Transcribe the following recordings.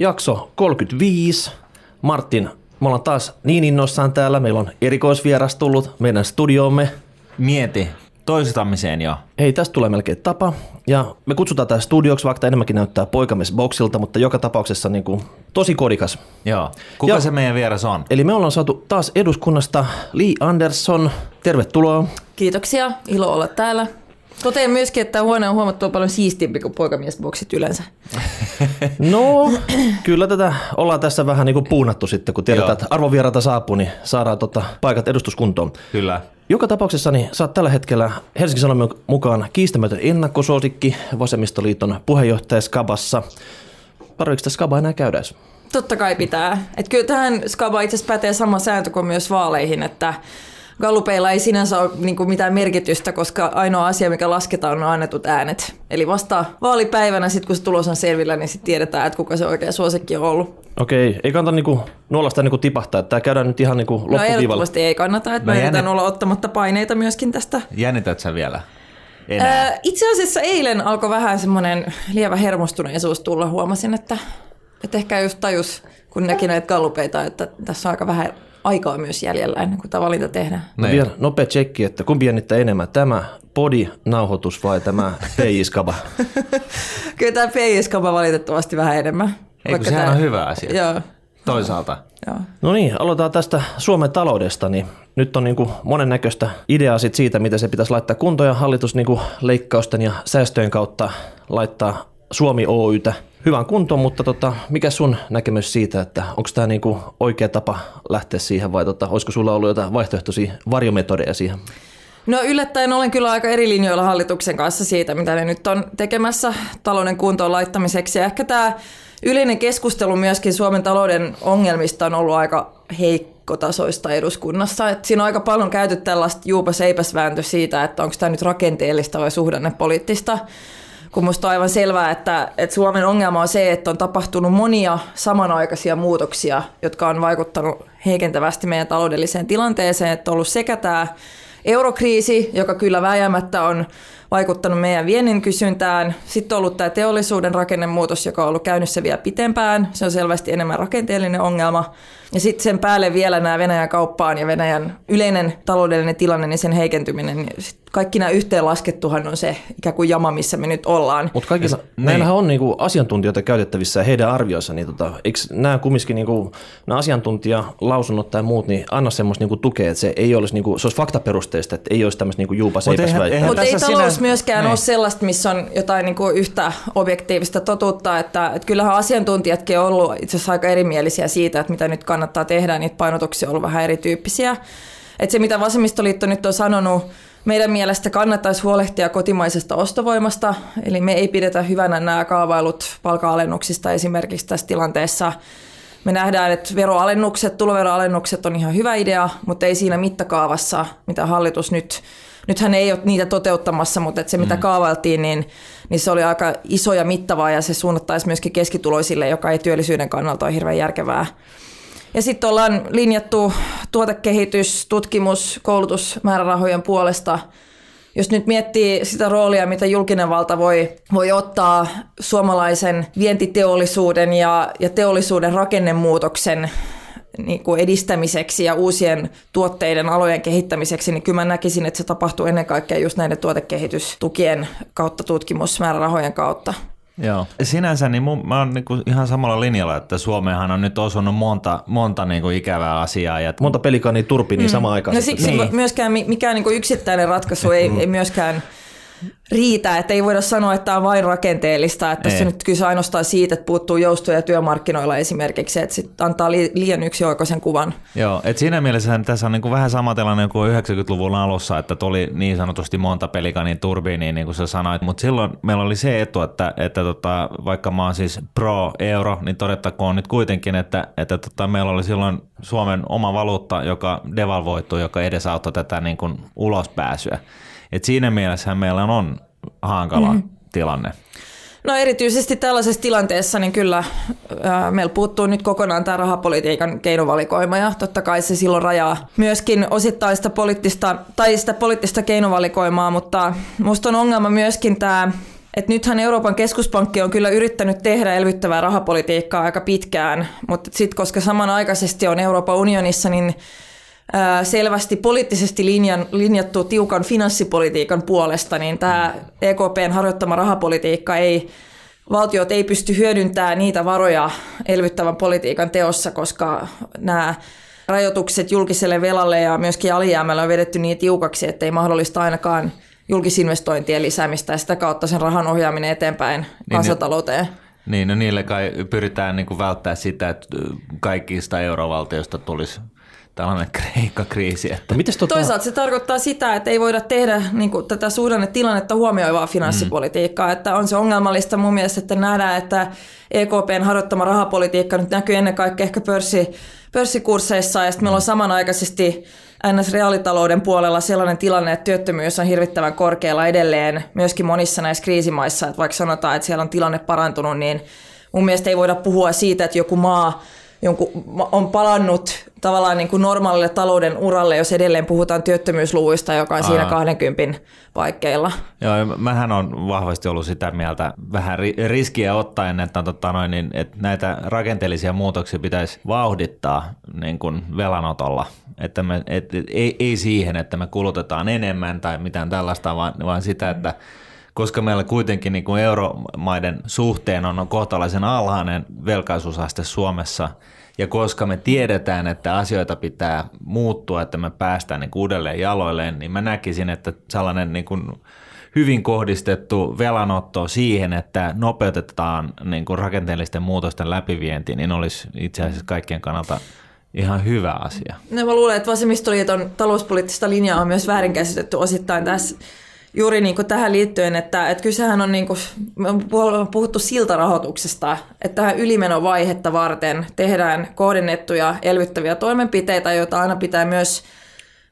Jakso 35. Martin, me ollaan taas niin innoissaan täällä. Meillä on erikoisvieras tullut meidän studioomme. Mieti, toistamiseen jo. Hei, tästä tulee melkein tapa. Ja me kutsutaan tämä studioksi, vaikka tämä enemmänkin näyttää poikamisboksilta, mutta joka tapauksessa niin kuin, tosi kodikas. Joo. Kuka Joo. se meidän vieras on? Eli me ollaan saatu taas eduskunnasta Lee Anderson. Tervetuloa. Kiitoksia, ilo olla täällä. Totean myöskin, että huone on huomattavasti paljon siistimpi kuin poikamiesboksit yleensä. No, kyllä tätä ollaan tässä vähän niin kuin puunattu sitten, kun tiedetään, Joo. että arvovieraita saapuu, niin saadaan tota paikat edustuskuntoon. Kyllä. Joka tapauksessa niin oot tällä hetkellä Helsingin Sanomien mukaan kiistämätön ennakkosuosikki Vasemmistoliiton puheenjohtaja Skabassa. Tarvitsetko sitä Skabaa enää käydä? Totta kai pitää. Et kyllä tähän Skaba itse asiassa pätee sama sääntö kuin myös vaaleihin, että Gallupeilla ei sinänsä ole niinku mitään merkitystä, koska ainoa asia, mikä lasketaan, on annetut äänet. Eli vasta vaalipäivänä, sit kun se tulos on selvillä, niin sitten tiedetään, että kuka se oikea suosikki on ollut. Okei, ei kannata niinku nuolasta niinku tipahtaa, että tämä käydään nyt ihan niinku No loppuviivalla. ehdottomasti ei kannata, että No mä jännit- olla ottamatta paineita myöskin tästä. Jännität sä vielä? Enää. Ää, itse asiassa eilen alkoi vähän semmoinen lievä hermostuneisuus tulla. Huomasin, että, että ehkä just tajus, kun näki näitä gallupeita, että tässä on aika vähän aikaa myös jäljellä ennen kuin tämä valinta tehdään. No vielä nopea tsekki, että kumpi jännittää enemmän, tämä podi-nauhoitus vai tämä PI-skaba? Kyllä tämä PIS-kapa valitettavasti vähän enemmän. Ei, kun Vaikka sehän tää- on hyvä asia. Joo, Toisaalta. joo. No niin, aloitetaan tästä Suomen taloudesta. Niin nyt on niinku monennäköistä ideaa sit siitä, miten se pitäisi laittaa kuntoon ja hallitus niinku leikkausten ja säästöjen kautta laittaa Suomi Oytä hyvään kuntoon, mutta tota, mikä sun näkemys siitä, että onko tämä niinku oikea tapa lähteä siihen vai tota, olisiko sulla ollut jotain vaihtoehtoisia varjometodeja siihen? No yllättäen olen kyllä aika eri linjoilla hallituksen kanssa siitä, mitä ne nyt on tekemässä talouden kuntoon laittamiseksi. Ja ehkä tämä yleinen keskustelu myöskin Suomen talouden ongelmista on ollut aika heikkotasoista eduskunnassa. Et siinä on aika paljon käyty tällaista juupas eipäs vääntö siitä, että onko tämä nyt rakenteellista vai suhdannepoliittista. Kun musta on aivan selvää, että, että Suomen ongelma on se, että on tapahtunut monia samanaikaisia muutoksia, jotka on vaikuttanut heikentävästi meidän taloudelliseen tilanteeseen. Että on ollut sekä tämä eurokriisi, joka kyllä vääjäämättä on vaikuttanut meidän viennin kysyntään. Sitten on ollut tämä teollisuuden rakennemuutos, joka on ollut käynnissä vielä pitempään. Se on selvästi enemmän rakenteellinen ongelma. Ja sitten sen päälle vielä nämä Venäjän kauppaan ja Venäjän yleinen taloudellinen tilanne, niin sen heikentyminen. Niin sit kaikki nämä yhteenlaskettuhan on se ikään kuin jama, missä me nyt ollaan. Mutta kaikilla, niin. näillähän on niinku asiantuntijoita käytettävissä ja heidän arvioissa, niin tota, eikö nämä kumminkin niinku, nämä asiantuntijalausunnot tai muut, niin anna semmoista niinku tukea, että se ei olisi, niinku, se olisi faktaperusteista, että ei olisi tämmöistä niinku juupas Mut eipäs väittää. eihän Mutta ei tässä talous sinä- myöskään niin. ole sellaista, missä on jotain niin kuin yhtä objektiivista totuutta, että, että kyllähän asiantuntijatkin on ollut itse asiassa aika erimielisiä siitä, että mitä nyt kannattaa tehdä, niitä painotuksia on ollut vähän erityyppisiä. Että se, mitä Vasemmistoliitto nyt on sanonut, meidän mielestä kannattaisi huolehtia kotimaisesta ostovoimasta, eli me ei pidetä hyvänä nämä kaavailut palka-alennuksista esimerkiksi tässä tilanteessa. Me nähdään, että veroalennukset, tuloveroalennukset on ihan hyvä idea, mutta ei siinä mittakaavassa, mitä hallitus nyt, nythän ei ole niitä toteuttamassa, mutta että se mitä kaavailtiin, niin, niin se oli aika iso ja mittava ja se suunnattaisi myöskin keskituloisille, joka ei työllisyyden kannalta ole hirveän järkevää. Ja sitten ollaan linjattu tuotekehitys, tutkimus, koulutusmäärärahojen puolesta. Jos nyt miettii sitä roolia, mitä julkinen valta voi, voi ottaa suomalaisen vientiteollisuuden ja, ja teollisuuden rakennemuutoksen niin kuin edistämiseksi ja uusien tuotteiden alojen kehittämiseksi, niin kyllä mä näkisin, että se tapahtuu ennen kaikkea just näiden tuotekehitystukien kautta, tutkimusmäärärahojen kautta. Joo. Sinänsä niin mun, mä oon niinku ihan samalla linjalla, että Suomeenhan on nyt osunut monta, monta niinku ikävää asiaa. Ja Monta pelikania turpi, niin samaan aikaan. No siksi Niin. myöskään mi- mikään niin yksittäinen ratkaisu ei, ei myöskään riitä, että ei voida sanoa, että tämä on vain rakenteellista, että tässä Ei. nyt kyse ainoastaan siitä, että puuttuu joustoja työmarkkinoilla esimerkiksi, että sit antaa li- liian yksioikoisen kuvan. Joo, et siinä mielessä tässä on niinku vähän sama tilanne kuin 90-luvun alussa, että tuli niin sanotusti monta pelikanin turbiiniin, niin kuin sä sanoit, mutta silloin meillä oli se etu, että, että tota, vaikka mä oon siis pro-euro, niin todettakoon nyt kuitenkin, että, että tota, meillä oli silloin Suomen oma valuutta, joka devalvoittui, joka edesauttoi tätä niin kuin ulospääsyä. Et siinä mielessä meillä on hankala mm. tilanne. No erityisesti tällaisessa tilanteessa niin kyllä ää, meillä puuttuu nyt kokonaan tämä rahapolitiikan keinovalikoima ja totta kai se silloin rajaa myöskin osittain sitä poliittista, tai sitä poliittista keinovalikoimaa, mutta musta on ongelma myöskin tämä Et nythän Euroopan keskuspankki on kyllä yrittänyt tehdä elvyttävää rahapolitiikkaa aika pitkään, mutta sitten koska samanaikaisesti on Euroopan unionissa, niin selvästi poliittisesti linjan, linjattu tiukan finanssipolitiikan puolesta, niin tämä EKPn harjoittama rahapolitiikka ei, valtiot ei pysty hyödyntämään niitä varoja elvyttävän politiikan teossa, koska nämä rajoitukset julkiselle velalle ja myöskin alijäämälle on vedetty niin tiukaksi, että ei mahdollista ainakaan julkisinvestointien lisäämistä ja sitä kautta sen rahan ohjaaminen eteenpäin niin, kansantalouteen. Niin, no niille kai pyritään niin kuin välttää sitä, että kaikista eurovaltioista tulisi tällainen Kreikka-kriisi. Että... Mites tota... Toisaalta se tarkoittaa sitä, että ei voida tehdä niin kuin, tätä suhdannetilannetta huomioivaa finanssipolitiikkaa. Mm. Että on se ongelmallista mun mielestä, että nähdään, että EKPn harjoittama rahapolitiikka nyt näkyy ennen kaikkea ehkä pörssi, pörssikursseissa ja sitten meillä on samanaikaisesti NS-reaalitalouden puolella sellainen tilanne, että työttömyys on hirvittävän korkealla edelleen myöskin monissa näissä kriisimaissa. Että vaikka sanotaan, että siellä on tilanne parantunut, niin mun mielestä ei voida puhua siitä, että joku maa jonkun, on palannut tavallaan niin kuin normaalille talouden uralle, jos edelleen puhutaan työttömyysluvuista, joka on Aa. siinä 20 paikkeilla. Joo, mähän on vahvasti ollut sitä mieltä vähän riskiä ottaen, että, tota noin, niin, että näitä rakenteellisia muutoksia pitäisi vauhdittaa niin kuin velanotolla. Että me, et, ei, ei siihen, että me kulutetaan enemmän tai mitään tällaista, vaan, vaan sitä, että koska meillä kuitenkin niin kuin euromaiden suhteen on kohtalaisen alhainen velkaisuusaste Suomessa, ja koska me tiedetään, että asioita pitää muuttua, että me päästään niin uudelleen jaloilleen, niin mä näkisin, että sellainen niin kuin hyvin kohdistettu velanotto siihen, että nopeutetaan niin kuin rakenteellisten muutosten läpivienti, niin olisi itse asiassa kaikkien kannalta ihan hyvä asia. No, mä luulen, että vasemmistoliiton talouspoliittista linjaa on myös väärinkäsitetty osittain tässä juuri niin kuin tähän liittyen, että, että kysehän on, niin kuin, puhuttu siltarahoituksesta, että tähän ylimenovaihetta varten tehdään kohdennettuja elvyttäviä toimenpiteitä, joita aina pitää myös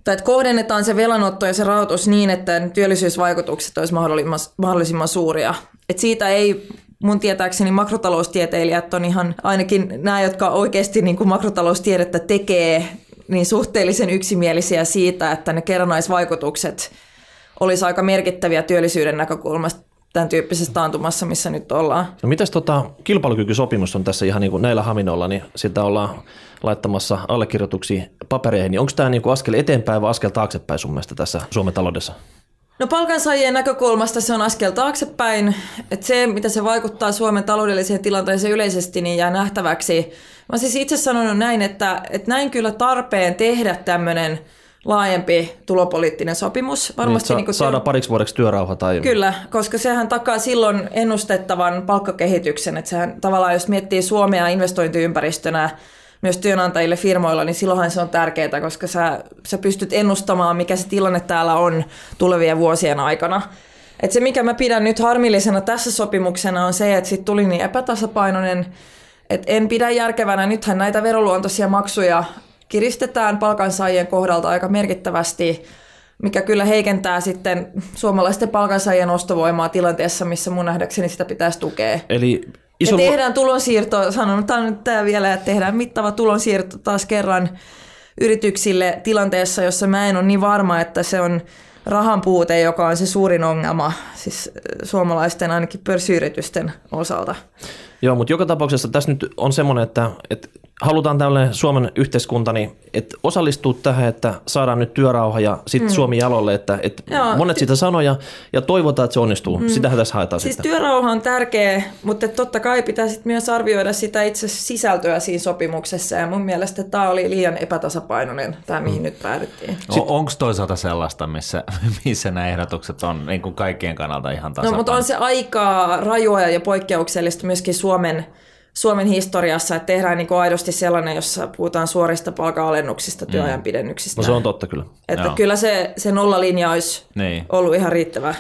tai että kohdennetaan se velanotto ja se rahoitus niin, että työllisyysvaikutukset olisi mahdollisimman, mahdollisimman suuria. Et siitä ei mun tietääkseni makrotaloustieteilijät on ihan ainakin nämä, jotka oikeasti niin kuin makrotaloustiedettä tekee, niin suhteellisen yksimielisiä siitä, että ne kerrannaisvaikutukset – olisi aika merkittäviä työllisyyden näkökulmasta tämän tyyppisessä taantumassa, missä nyt ollaan. No mitäs tota, kilpailukykysopimus on tässä ihan niin kuin näillä haminoilla, niin sitä ollaan laittamassa allekirjoituksia papereihin. Niin onko tämä niin kuin askel eteenpäin vai askel taaksepäin sun mielestä tässä Suomen taloudessa? No palkansaajien näkökulmasta se on askel taaksepäin. Että se, mitä se vaikuttaa Suomen taloudelliseen tilanteeseen yleisesti, niin jää nähtäväksi. Mä siis itse sanonut näin, että, että näin kyllä tarpeen tehdä tämmöinen – laajempi tulopoliittinen sopimus. Varmasti niin, sa- niin saada pariksi vuodeksi työrauha. Tai... Kyllä, koska sehän takaa silloin ennustettavan palkkakehityksen. Että sehän tavallaan, jos miettii Suomea investointiympäristönä myös työnantajille firmoilla, niin silloinhan se on tärkeää, koska sä, sä pystyt ennustamaan, mikä se tilanne täällä on tulevien vuosien aikana. Et se, mikä mä pidän nyt harmillisena tässä sopimuksena, on se, että sitten tuli niin epätasapainoinen, että en pidä järkevänä. Nythän näitä veroluontoisia maksuja kiristetään palkansaajien kohdalta aika merkittävästi, mikä kyllä heikentää sitten suomalaisten palkansaajien ostovoimaa tilanteessa, missä mun nähdäkseni sitä pitäisi tukea. Eli iso... Ja tehdään tulonsiirto, sanon nyt tämä vielä, että tehdään mittava tulonsiirto taas kerran yrityksille tilanteessa, jossa mä en ole niin varma, että se on rahan puute, joka on se suurin ongelma siis suomalaisten ainakin pörssiyritysten osalta. Joo, mutta joka tapauksessa tässä nyt on semmoinen, että, että halutaan tällainen Suomen yhteiskunta, niin että osallistuu tähän, että saadaan nyt työrauha ja sitten mm. Suomi jalolle, että, että monet sitä sanoja ja toivotaan, että se onnistuu. Mm. Sitähän tässä haetaan siis sitten. työrauha on tärkeä, mutta totta kai pitää sit myös arvioida sitä itse sisältöä siinä sopimuksessa ja mun mielestä tämä oli liian epätasapainoinen, tämä mihin mm. nyt päädyttiin. No, Onko toisaalta sellaista, missä, missä nämä ehdotukset on niin kuin kaikkien kannalta ihan tasapainoinen? No, mutta on se aika rajua ja poikkeuksellista myöskin Suomen Suomen historiassa, että tehdään niin aidosti sellainen, jossa puhutaan suorista palkanalennuksista, mm. työajan pidennyksistä. No se on totta kyllä. Että Joo. kyllä se, se nollalinja olisi niin. ollut ihan riittävä.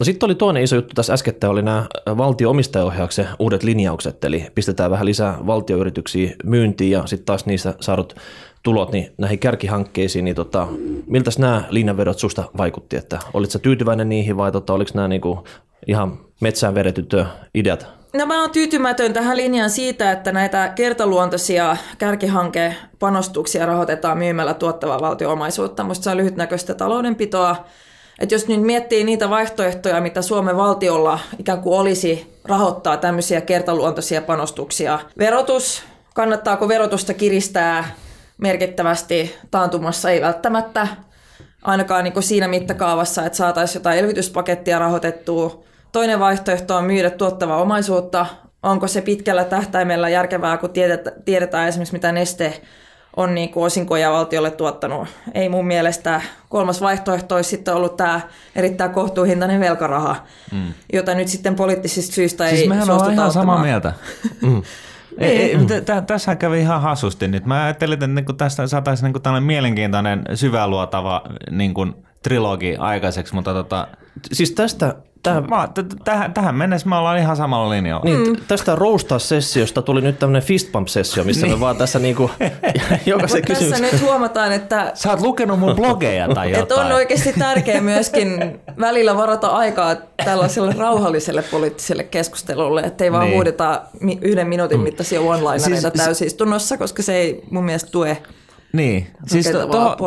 No sitten oli toinen iso juttu tässä äskettä, oli nämä valtio-omistajaohjauksen uudet linjaukset, eli pistetään vähän lisää valtioyrityksiä myyntiin ja sitten taas niistä saadut tulot niin näihin kärkihankkeisiin, niin tota, miltä nämä linjanvedot susta vaikutti, että olitko tyytyväinen niihin vai tota, oliko nämä niinku ihan metsään vedetyt ideat No mä oon tyytymätön tähän linjaan siitä, että näitä kertaluontoisia kärkihankepanostuksia rahoitetaan myymällä tuottavaa valtioomaisuutta. Musta se on lyhytnäköistä taloudenpitoa. että jos nyt miettii niitä vaihtoehtoja, mitä Suomen valtiolla ikään kuin olisi rahoittaa tämmöisiä kertaluontoisia panostuksia. Verotus, kannattaako verotusta kiristää merkittävästi taantumassa, ei välttämättä ainakaan niin siinä mittakaavassa, että saataisiin jotain elvytyspakettia rahoitettua. Toinen vaihtoehto on myydä tuottavaa omaisuutta. Onko se pitkällä tähtäimellä järkevää, kun tiedetään esimerkiksi, mitä Neste on niin kuin osinkoja valtiolle tuottanut. Ei mun mielestä. Kolmas vaihtoehto olisi sitten ollut tämä erittäin kohtuuhintainen velkaraha, mm. jota nyt sitten poliittisista syistä siis ei mehän suostuta ihan ottamaan. samaa mieltä. mm. Ei, ei, tässä kävi ihan hassusti nyt. Mä ajattelin, että niin tästä saataisiin niin tällainen mielenkiintoinen syväluotava niin kuin trilogi aikaiseksi, mutta tota... Siis tästä Tähän, mä, t- tähän, tähän mennessä me ollaan ihan samalla linjalla. Niin, mm. Tästä roustaa-sessiosta tuli nyt tämmöinen fist pump-sessio, missä niin. me vaan tässä niinku, jokaisen kysymys... Tässä nyt huomataan, että... Sä oot lukenut mun blogeja tai jotain. Että on oikeasti tärkeää myöskin välillä varata aikaa tällaiselle rauhalliselle poliittiselle keskustelulle, ettei vaan niin. huudeta yhden minuutin mittaisia one-linereita siis, täysistunnossa, koska se ei mun mielestä tue niin. Siis to, to, to.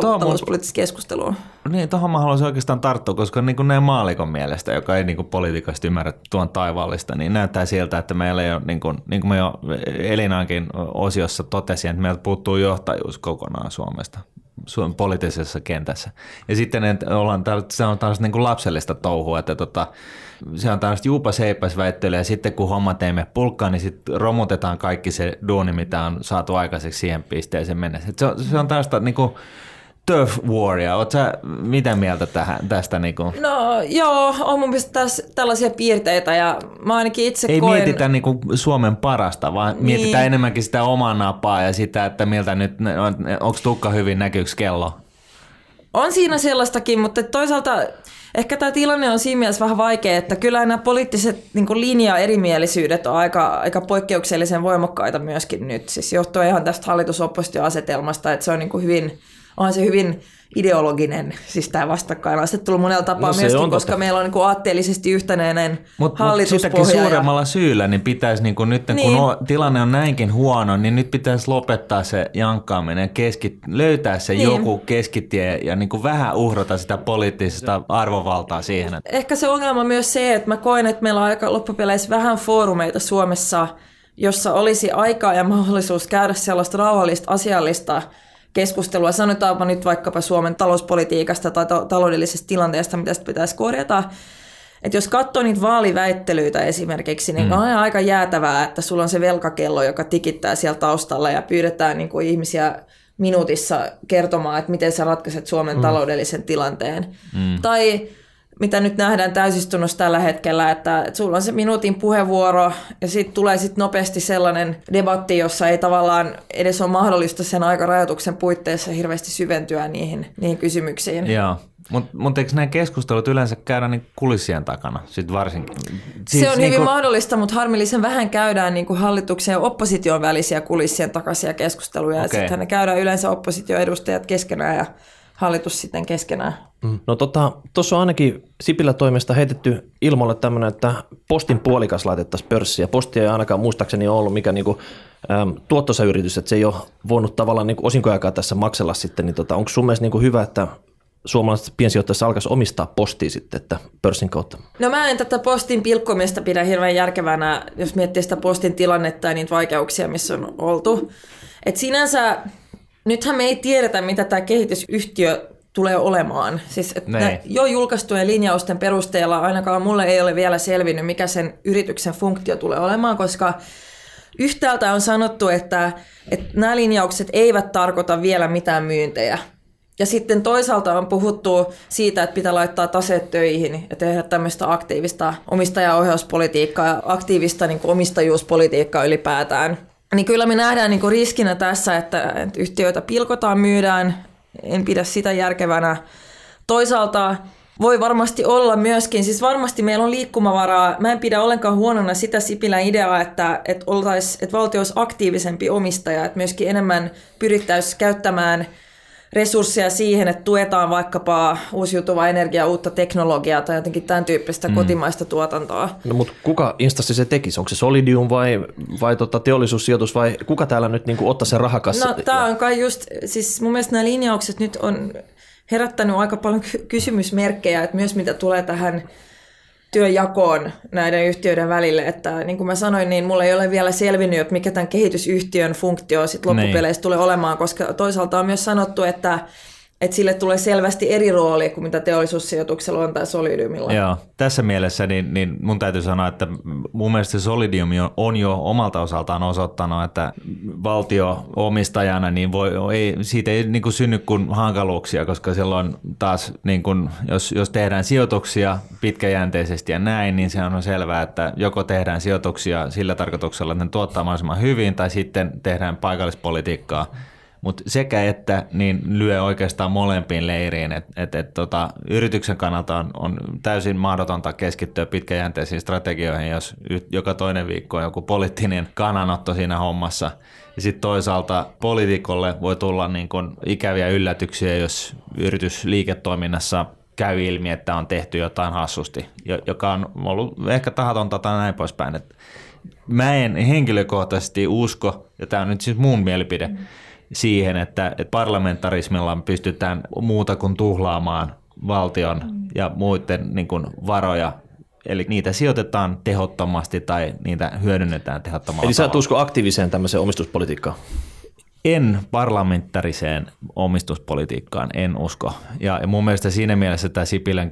Niin, tuohon mä haluaisin oikeastaan tarttua, koska niin kuin näin maalikon mielestä, joka ei niin kuin politiikasta ymmärrä tuon taivaallista, niin näyttää siltä, että meillä ei ole, niin kuin, niin kuin me jo Elinaankin osiossa totesin, että meiltä puuttuu johtajuus kokonaan Suomesta. Suomen poliittisessa kentässä. Ja sitten että ollaan, se on taas niin kuin lapsellista touhua, että tota, se on tällaista juupas heipäs väittelyä ja sitten kun homma teemme pulkkaan, niin sitten romutetaan kaikki se duuni, mitä on saatu aikaiseksi siihen pisteeseen mennessä. Se on, se on tällaista niin kuin, turf waria. Oletko sä mitä mieltä tähän, tästä? Niin kuin? No joo, on mun mielestä tässä tällaisia piirteitä ja mä ainakin itse Ei koen... mietitä niin kuin Suomen parasta, vaan niin. mietitään enemmänkin sitä omaa napaa ja sitä, että miltä nyt, onko tukka hyvin, näkyykö kello? On siinä sellaistakin, mutta toisaalta ehkä tämä tilanne on siinä mielessä vähän vaikea, että kyllä nämä poliittiset niin linja-erimielisyydet on aika, aika poikkeuksellisen voimakkaita myöskin nyt. Siis johtuen ihan tästä hallitusoppositioasetelmasta, että se on niin hyvin, on se hyvin ideologinen, siis tämä vastakkainasettelu monella tapaa no myöskin, on koska totta. meillä on niin kuin aatteellisesti yhtenäinen Mut, hallituspohja. Mutta sitäkin suuremmalla ja... syyllä, niin pitäisi niin kuin nyt, niin. kun tilanne on näinkin huono, niin nyt pitäisi lopettaa se jankkaaminen ja keskit, löytää se niin. joku keskitie ja niin kuin vähän uhrata sitä poliittista arvovaltaa siihen. Että... Ehkä se ongelma on myös se, että mä koen, että meillä on aika loppupeleissä vähän foorumeita Suomessa, jossa olisi aikaa ja mahdollisuus käydä sellaista rauhallista, asiallista keskustelua, sanotaanpa nyt vaikkapa Suomen talouspolitiikasta tai ta- taloudellisesta tilanteesta, mitä sitä pitäisi korjata, että jos katsoo niitä vaaliväittelyitä esimerkiksi, niin mm. on aika jäätävää, että sulla on se velkakello, joka tikittää siellä taustalla ja pyydetään niin kuin ihmisiä minuutissa kertomaan, että miten sä ratkaiset Suomen mm. taloudellisen tilanteen. Mm. Tai mitä nyt nähdään täysistunnossa tällä hetkellä, että, että sulla on se minuutin puheenvuoro ja sitten tulee sit nopeasti sellainen debatti, jossa ei tavallaan edes ole mahdollista sen aikarajoituksen puitteissa hirveästi syventyä niihin, niihin kysymyksiin. Joo. Mutta mut eikö nämä keskustelut yleensä käydä niin kulissien takana sit varsinkin? Siis se on niin hyvin kun... mahdollista, mutta harmillisen vähän käydään niin kuin hallituksen ja opposition välisiä kulissien takaisia keskusteluja. Okay. Sitten ne käydään yleensä oppositioedustajat keskenään ja hallitus sitten keskenään. Mm. No tota, tuossa on ainakin Sipilä toimesta heitetty ilmoille tämmöinen, että postin puolikas laitettaisiin pörssiä. Postia ei ainakaan muistaakseni ole ollut mikä niinku, äm, tuottoisa yritys, että se ei ole voinut tavallaan niinku osinkojakaan tässä maksella sitten. Niin tota, onko sun mielestä niinku hyvä, että suomalaiset piensijoittajat alkaisi omistaa postia sitten että pörssin kautta? No mä en tätä postin pilkkomista pidä hirveän järkevänä, jos miettii sitä postin tilannetta ja niitä vaikeuksia, missä on oltu. Et sinänsä nythän me ei tiedetä, mitä tämä kehitysyhtiö tulee olemaan. Siis, että jo julkaistujen linjausten perusteella ainakaan mulle ei ole vielä selvinnyt, mikä sen yrityksen funktio tulee olemaan, koska yhtäältä on sanottu, että, että nämä linjaukset eivät tarkoita vielä mitään myyntejä. Ja sitten toisaalta on puhuttu siitä, että pitää laittaa taseet töihin ja tehdä tämmöistä aktiivista omistajaohjauspolitiikkaa ja aktiivista niin kuin omistajuuspolitiikkaa ylipäätään. Niin kyllä me nähdään niin kuin riskinä tässä, että, että yhtiöitä pilkotaan, myydään. En pidä sitä järkevänä. Toisaalta voi varmasti olla myöskin, siis varmasti meillä on liikkumavaraa. Mä en pidä ollenkaan huonona sitä Sipilän ideaa, että, että, oltais, että valtio olisi aktiivisempi omistaja, että myöskin enemmän pyrittäisiin käyttämään – resursseja siihen, että tuetaan vaikkapa uusiutuvaa energiaa, uutta teknologiaa tai jotenkin tämän tyyppistä mm. kotimaista tuotantoa. No mutta kuka instanssi se tekisi? Onko se Solidium vai, vai tota teollisuussijoitus vai kuka täällä nyt niin ottaa sen rahakassa? No tämä on kai just, siis mun mielestä nämä linjaukset nyt on herättänyt aika paljon kysymysmerkkejä, että myös mitä tulee tähän työjakoon näiden yhtiöiden välille, että niin kuin mä sanoin, niin mulla ei ole vielä selvinnyt, että mikä tämän kehitysyhtiön funktio sitten loppupeleissä niin. tulee olemaan, koska toisaalta on myös sanottu, että että sille tulee selvästi eri rooli kuin mitä teollisuussijoituksella on tai Solidiumilla. Joo, tässä mielessä niin, niin mun täytyy sanoa, että mun mielestä Solidium on jo omalta osaltaan osoittanut, että valtio omistajana niin voi, ei, siitä ei niin kuin synny kuin hankaluuksia, koska silloin taas, niin kuin, jos, jos tehdään sijoituksia pitkäjänteisesti ja näin, niin se on selvää, että joko tehdään sijoituksia sillä tarkoituksella, että ne tuottaa mahdollisimman hyvin, tai sitten tehdään paikallispolitiikkaa – mutta sekä että niin lyö oikeastaan molempiin leiriin. Et, et, et, tota, yrityksen kannalta on, on täysin mahdotonta keskittyä pitkäjänteisiin strategioihin, jos joka toinen viikko on joku poliittinen kannanotto siinä hommassa. Ja sitten toisaalta poliitikolle voi tulla niin kun ikäviä yllätyksiä, jos yritys liiketoiminnassa käy ilmi, että on tehty jotain hassusti, joka on ollut ehkä tahatonta tai näin poispäin. Et mä en henkilökohtaisesti usko, ja tämä on nyt siis mun mielipide, mm siihen, että, että parlamentarismilla pystytään muuta kuin tuhlaamaan valtion ja muiden niin kuin varoja Eli niitä sijoitetaan tehottomasti tai niitä hyödynnetään tehottomasti. Eli sä et usko aktiiviseen tämmöiseen omistuspolitiikkaan? En parlamentariseen omistuspolitiikkaan, en usko. Ja mun mielestä siinä mielessä tämä Sipilän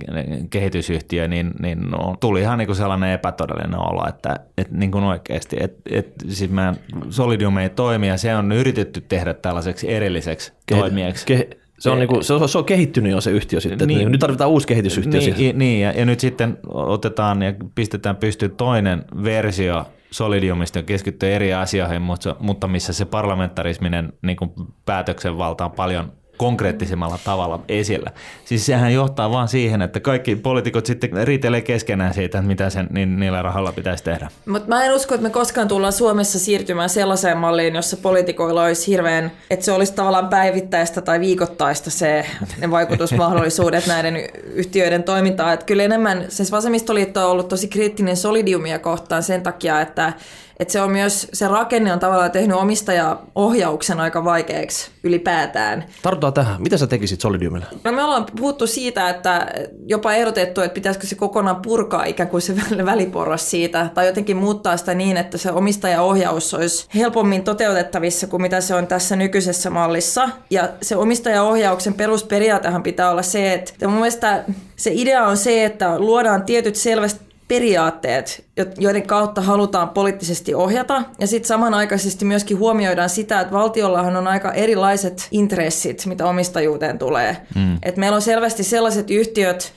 kehitysyhtiö niin, niin no, tuli ihan niin kuin sellainen epätodellinen olo, että, että niin kuin oikeasti, että, että siis meidän Solidium ei toimi ja se on yritetty tehdä tällaiseksi erilliseksi Ke- toimijaksi. Ke- se on, niinku, se, on, se on kehittynyt jo se yhtiö sitten. Niin, nyt tarvitaan uusi kehitysyhtiö. Niin, niin ja, ja nyt sitten otetaan ja pistetään pystyyn toinen versio Solidiumista keskittyy eri asioihin, mutta, mutta missä se parlamentarisminen niin päätöksenvalta on paljon konkreettisemmalla tavalla esillä. Siis sehän johtaa vaan siihen, että kaikki poliitikot sitten riitelee keskenään siitä, että mitä sen niin niillä rahalla pitäisi tehdä. Mutta mä en usko, että me koskaan tullaan Suomessa siirtymään sellaiseen malliin, jossa poliitikoilla olisi hirveän, että se olisi tavallaan päivittäistä tai viikoittaista se, ne vaikutusmahdollisuudet näiden yhtiöiden toimintaan. Että kyllä enemmän, siis vasemmistoliitto on ollut tosi kriittinen solidiumia kohtaan sen takia, että että se on myös, se rakenne on tavallaan tehnyt omistajaohjauksen aika vaikeaksi ylipäätään. Tartutaan tähän. Mitä sä tekisit Solidiumille? No me ollaan puhuttu siitä, että jopa ehdotettu, että pitäisikö se kokonaan purkaa ikään kuin se väliporras siitä, tai jotenkin muuttaa sitä niin, että se omistajaohjaus olisi helpommin toteutettavissa kuin mitä se on tässä nykyisessä mallissa. Ja se omistajaohjauksen perusperiaatehan pitää olla se, että mun mielestä se idea on se, että luodaan tietyt selvästi periaatteet, joiden kautta halutaan poliittisesti ohjata. Ja sitten samanaikaisesti myöskin huomioidaan sitä, että valtiollahan on aika erilaiset intressit, mitä omistajuuteen tulee. Mm. Et meillä on selvästi sellaiset yhtiöt,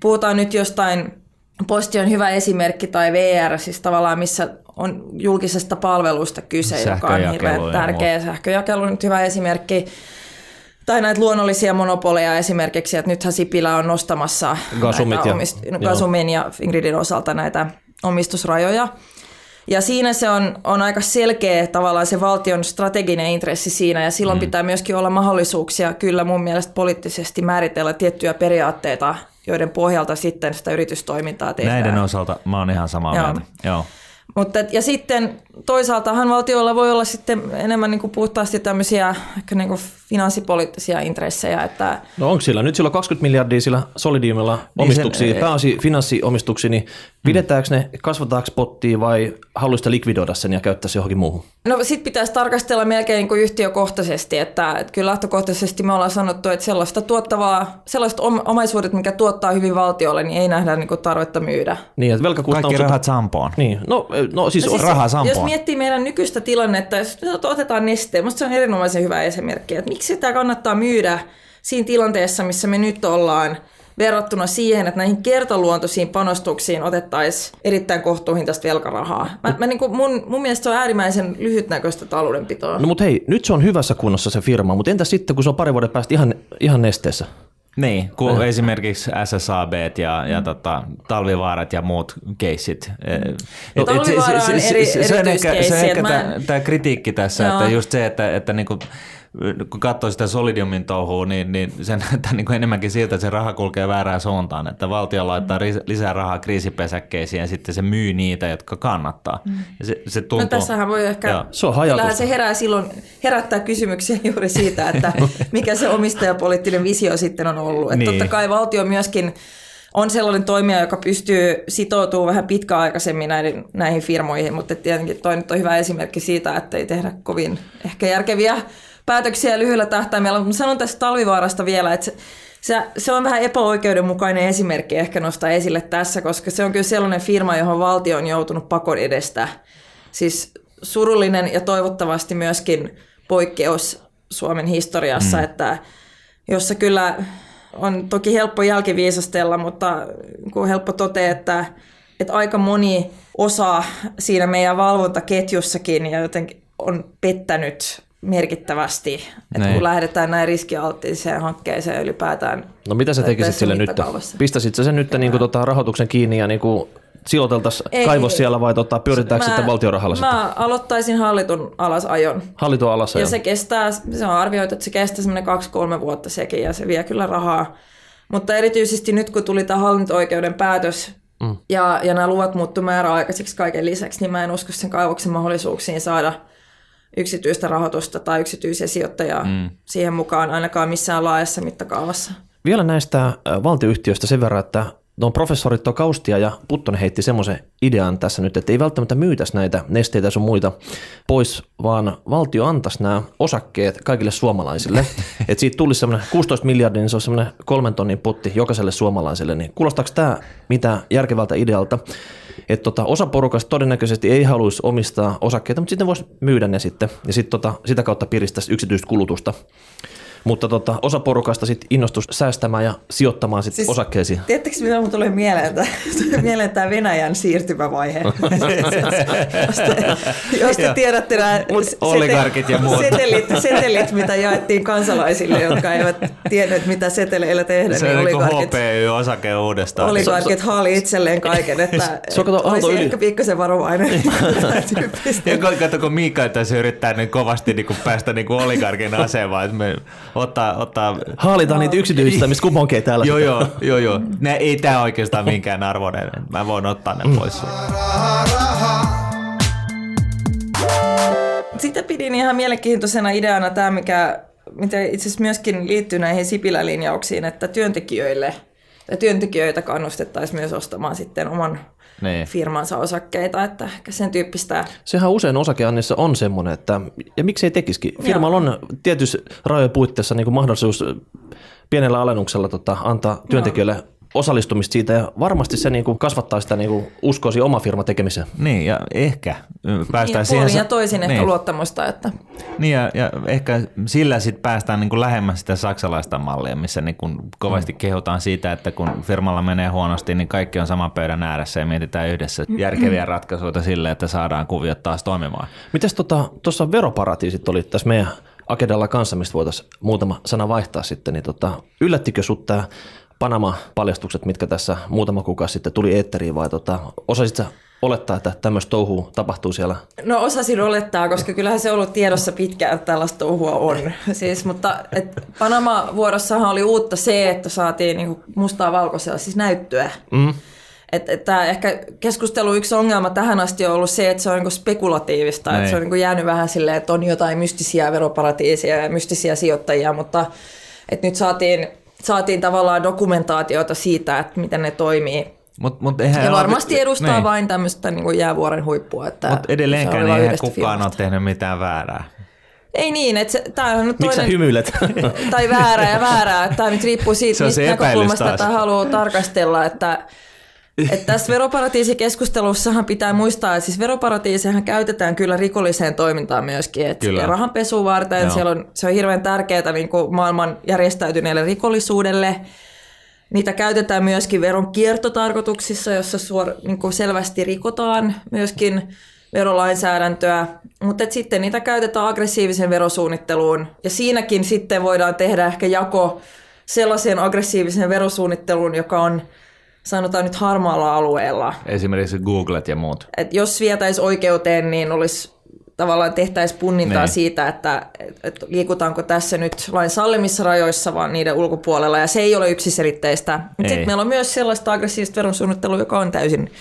puhutaan nyt jostain, Posti on hyvä esimerkki, tai VR, siis tavallaan missä on julkisesta palvelusta kyse, joka on hirveän tärkeä. Sähköjakelu on nyt hyvä esimerkki tai näitä luonnollisia monopoleja esimerkiksi, että nythän Sipilä on nostamassa Gasumit ja, omist- no, Gasumin ja Fingridin osalta näitä omistusrajoja. Ja siinä se on, on aika selkeä tavallaan se valtion strateginen intressi siinä, ja silloin mm. pitää myöskin olla mahdollisuuksia kyllä mun mielestä poliittisesti määritellä tiettyjä periaatteita, joiden pohjalta sitten sitä yritystoimintaa tehdään. Näiden osalta mä oon ihan samaa mieltä. Joo. Mutta, ja sitten toisaaltahan valtiolla voi olla sitten enemmän niin kuin puhtaasti tämmöisiä ehkä niin kuin finanssipoliittisia intressejä. Että... No onko sillä? Nyt sillä on 20 miljardia sillä Solidiumilla omistuksia, niin sen, pääosi finanssiomistuksia, niin pidetäänkö ne, kasvataanko pottia vai haluaisi likvidoida sen ja käyttää se johonkin muuhun? No sit pitäisi tarkastella melkein niin kuin yhtiökohtaisesti, että, että kyllä lähtökohtaisesti me ollaan sanottu, että sellaista tuottavaa, sellaiset omaisuudet, mikä tuottaa hyvin valtiolle, niin ei nähdä niin kuin tarvetta myydä. Niin, että Kaikki rahat sampoon. Niin, no, no siis, no siis rahaa sampoon. Miettii meidän nykyistä tilannetta, jos otetaan nesteen, musta se on erinomaisen hyvä esimerkki, että miksi sitä kannattaa myydä siinä tilanteessa, missä me nyt ollaan, verrattuna siihen, että näihin kertaluontoisiin panostuksiin otettaisiin erittäin kohtuuhintaista velkarahaa. Mä, mä niin kuin mun, mun mielestä se on äärimmäisen lyhytnäköistä taloudenpitoa. No mutta hei, nyt se on hyvässä kunnossa se firma, mutta entä sitten, kun se on pari vuoden päästä ihan, ihan nesteessä? Niin, kun esimerkiksi SSAB ja, ja mm. tota, talvivaarat ja muut keissit. No, Talvivaara on eri, se, se, se, se, se, se, tämä kritiikki tässä, Joo. että just se, että, että niinku, kun katsoo sitä Solidiumin touhua, niin, niin se näyttää niin kuin enemmänkin siltä, että se raha kulkee väärään suuntaan, että valtio laittaa mm. lisää rahaa kriisipesäkkeisiin ja sitten se myy niitä, jotka kannattaa. Mm. Ja se, se tuntuu, no tässähän voi ehkä, se on hajautus. se herää silloin, herättää kysymyksiä juuri siitä, että mikä se omistajapoliittinen visio sitten on ollut. Että niin. Totta kai valtio myöskin on sellainen toimija, joka pystyy sitoutumaan vähän pitkäaikaisemmin näihin, näihin firmoihin, mutta tietenkin toi nyt on hyvä esimerkki siitä, että ei tehdä kovin ehkä järkeviä päätöksiä lyhyellä tähtäimellä. Mutta sanon tästä talvivaarasta vielä, että se, se, se on vähän epäoikeudenmukainen esimerkki ehkä nostaa esille tässä, koska se on kyllä sellainen firma, johon valtio on joutunut pakon edestä. Siis surullinen ja toivottavasti myöskin poikkeus Suomen historiassa, mm. että jossa kyllä on toki helppo jälkiviisastella, mutta kun helppo totea, että, että aika moni osa siinä meidän valvontaketjussakin ja jotenkin on pettänyt merkittävästi, että Näin. kun lähdetään näin riskialttiiseen hankkeeseen ylipäätään. No mitä sä tekisit sille nyt? Pistäisit sä sen nyt niin kuin, tota, rahoituksen kiinni ja niin kuin sijoiteltaisiin kaivos siellä vai tota, pyörittääkö sitten valtiorahalla Mä sitten? aloittaisin hallitun alasajon. Hallitun alasajon. Ja se kestää, se on arvioitu, että se kestää semmoinen kaksi-kolme vuotta sekin ja se vie kyllä rahaa. Mutta erityisesti nyt kun tuli tämä hallinto-oikeuden päätös mm. ja, ja nämä luvat muuttu määräaikaisiksi kaiken lisäksi, niin mä en usko sen kaivoksen mahdollisuuksiin saada yksityistä rahoitusta tai yksityisiä sijoittajia mm. siihen mukaan ainakaan missään laajassa mittakaavassa. Vielä näistä valtioyhtiöistä sen verran, että Tuon professorit Kaustia ja Puttonen heitti semmoisen idean tässä nyt, että ei välttämättä myytäisi näitä nesteitä sun muita pois, vaan valtio antaisi nämä osakkeet kaikille suomalaisille. että siitä tulisi semmoinen 16 miljardia, niin se on semmoinen kolmen tonnin potti jokaiselle suomalaiselle. Niin kuulostaako tämä mitä järkevältä idealta? Että tota, osa porukasta todennäköisesti ei haluaisi omistaa osakkeita, mutta sitten voisi myydä ne sitten ja sit tota, sitä kautta piristäisi yksityistä kulutusta. Mutta tota, osa porukasta sitten innostus säästämään ja sijoittamaan sitten siis, osakkeisiin. Tiedättekö, mitä mun tulee mieleen, mieleen tämä Venäjän siirtymävaihe? jos te, jos te tiedätte nämä oligarkit ja muut. Setelit, setelit, mitä jaettiin kansalaisille, jotka eivät tienneet, mitä seteleillä tehdä. Se niin on niin HPY-osake uudestaan. Oligarkit haali itselleen kaiken, että se on, kato, olisi yli. ehkä pikkasen varovainen. ja kato, kun Miika tässä yrittää niin kovasti niin päästä niin oligarkin asemaan, että me ottaa... ottaa... Haalitaan niitä yksityistämiskuponkeja täällä. joo, joo, joo, joo. Ne, ei tämä oikeastaan minkään arvoinen. Mä voin ottaa ne mm. pois. Sitten pidin ihan mielenkiintoisena ideana tämä, mikä, mitä itse asiassa myöskin liittyy näihin Sipilä-linjauksiin, että työntekijöille ja työntekijöitä kannustettaisiin myös ostamaan sitten oman niin. firmansa osakkeita, että ehkä sen tyyppistä. Sehän usein osakeannissa on semmoinen, että ja miksei tekisikin. Firmalla on tietyssä rajojen puitteissa niin kuin mahdollisuus pienellä alennuksella tota, antaa työntekijöille no osallistumista siitä ja varmasti se niin kuin kasvattaa sitä niin kuin uskoisi oma firma tekemiseen. Niin ja ehkä päästään niin, siihen. ja toisin niin. ehkä luottamusta. Että. Niin ja, ja ehkä sillä sitten päästään niin kuin lähemmäs sitä saksalaista mallia, missä niin kuin kovasti mm. kehotaan siitä, että kun firmalla menee huonosti, niin kaikki on saman pöydän ääressä ja mietitään yhdessä järkeviä ratkaisuja sille, että saadaan kuviot taas toimimaan. Mites tuossa tota, veroparatiisit oli tässä meidän agendalla kanssa, mistä voitaisiin muutama sana vaihtaa sitten, niin tota, yllättikö sut tämä Panama-paljastukset, mitkä tässä muutama kuukausi sitten tuli eetteriin, vai tota, osasit olettaa, että tämmöistä touhua tapahtuu siellä? No osasin olettaa, koska kyllähän se on ollut tiedossa pitkään, että tällaista touhua on. Siis, mutta et Panama-vuorossahan oli uutta se, että saatiin niinku mustaa valkoisella siis näyttöä. Mm. Että et ehkä keskustelu yksi ongelma tähän asti on ollut se, että se on niinku spekulatiivista, että se on niinku jäänyt vähän silleen, että on jotain mystisiä veroparatiisia ja mystisiä sijoittajia, mutta et nyt saatiin saatiin tavallaan dokumentaatiota siitä, että miten ne toimii. Mut, mut eihän ja varmasti ole, edustaa niin. vain tämmöistä niin jäävuoren huippua. Mutta edelleenkään ei eihän kukaan ole tehnyt mitään väärää. Ei niin, että se, tämä on Miksi toinen... hymyilet? tai väärää ja väärää. Tämä nyt riippuu siitä, mistä näkökulmasta tätä haluaa tarkastella. Että että tässä veroparatiisikeskustelussahan pitää muistaa, että siis veroparatiisehan käytetään kyllä rikolliseen toimintaan myöskin. Että kyllä. rahanpesuun varten siellä on, se on hirveän tärkeää niin kuin maailman järjestäytyneelle rikollisuudelle. Niitä käytetään myöskin veron kiertotarkoituksissa, jossa suor, niin kuin selvästi rikotaan myöskin verolainsäädäntöä, mutta sitten niitä käytetään aggressiivisen verosuunnitteluun ja siinäkin sitten voidaan tehdä ehkä jako sellaiseen aggressiiviseen verosuunnitteluun, joka on – sanotaan nyt harmaalla alueella. Esimerkiksi Googlet ja muut. Et jos vietäisi oikeuteen, niin olisi tavallaan tehtäisiin punnintaa Niin. siitä, että, että liikutaanko tässä nyt lain sallimissa rajoissa, vaan niiden ulkopuolella, ja se ei ole yksiselitteistä. Ei. Sitten meillä on myös sellaista aggressiivista veronsuunnittelua, joka on täysin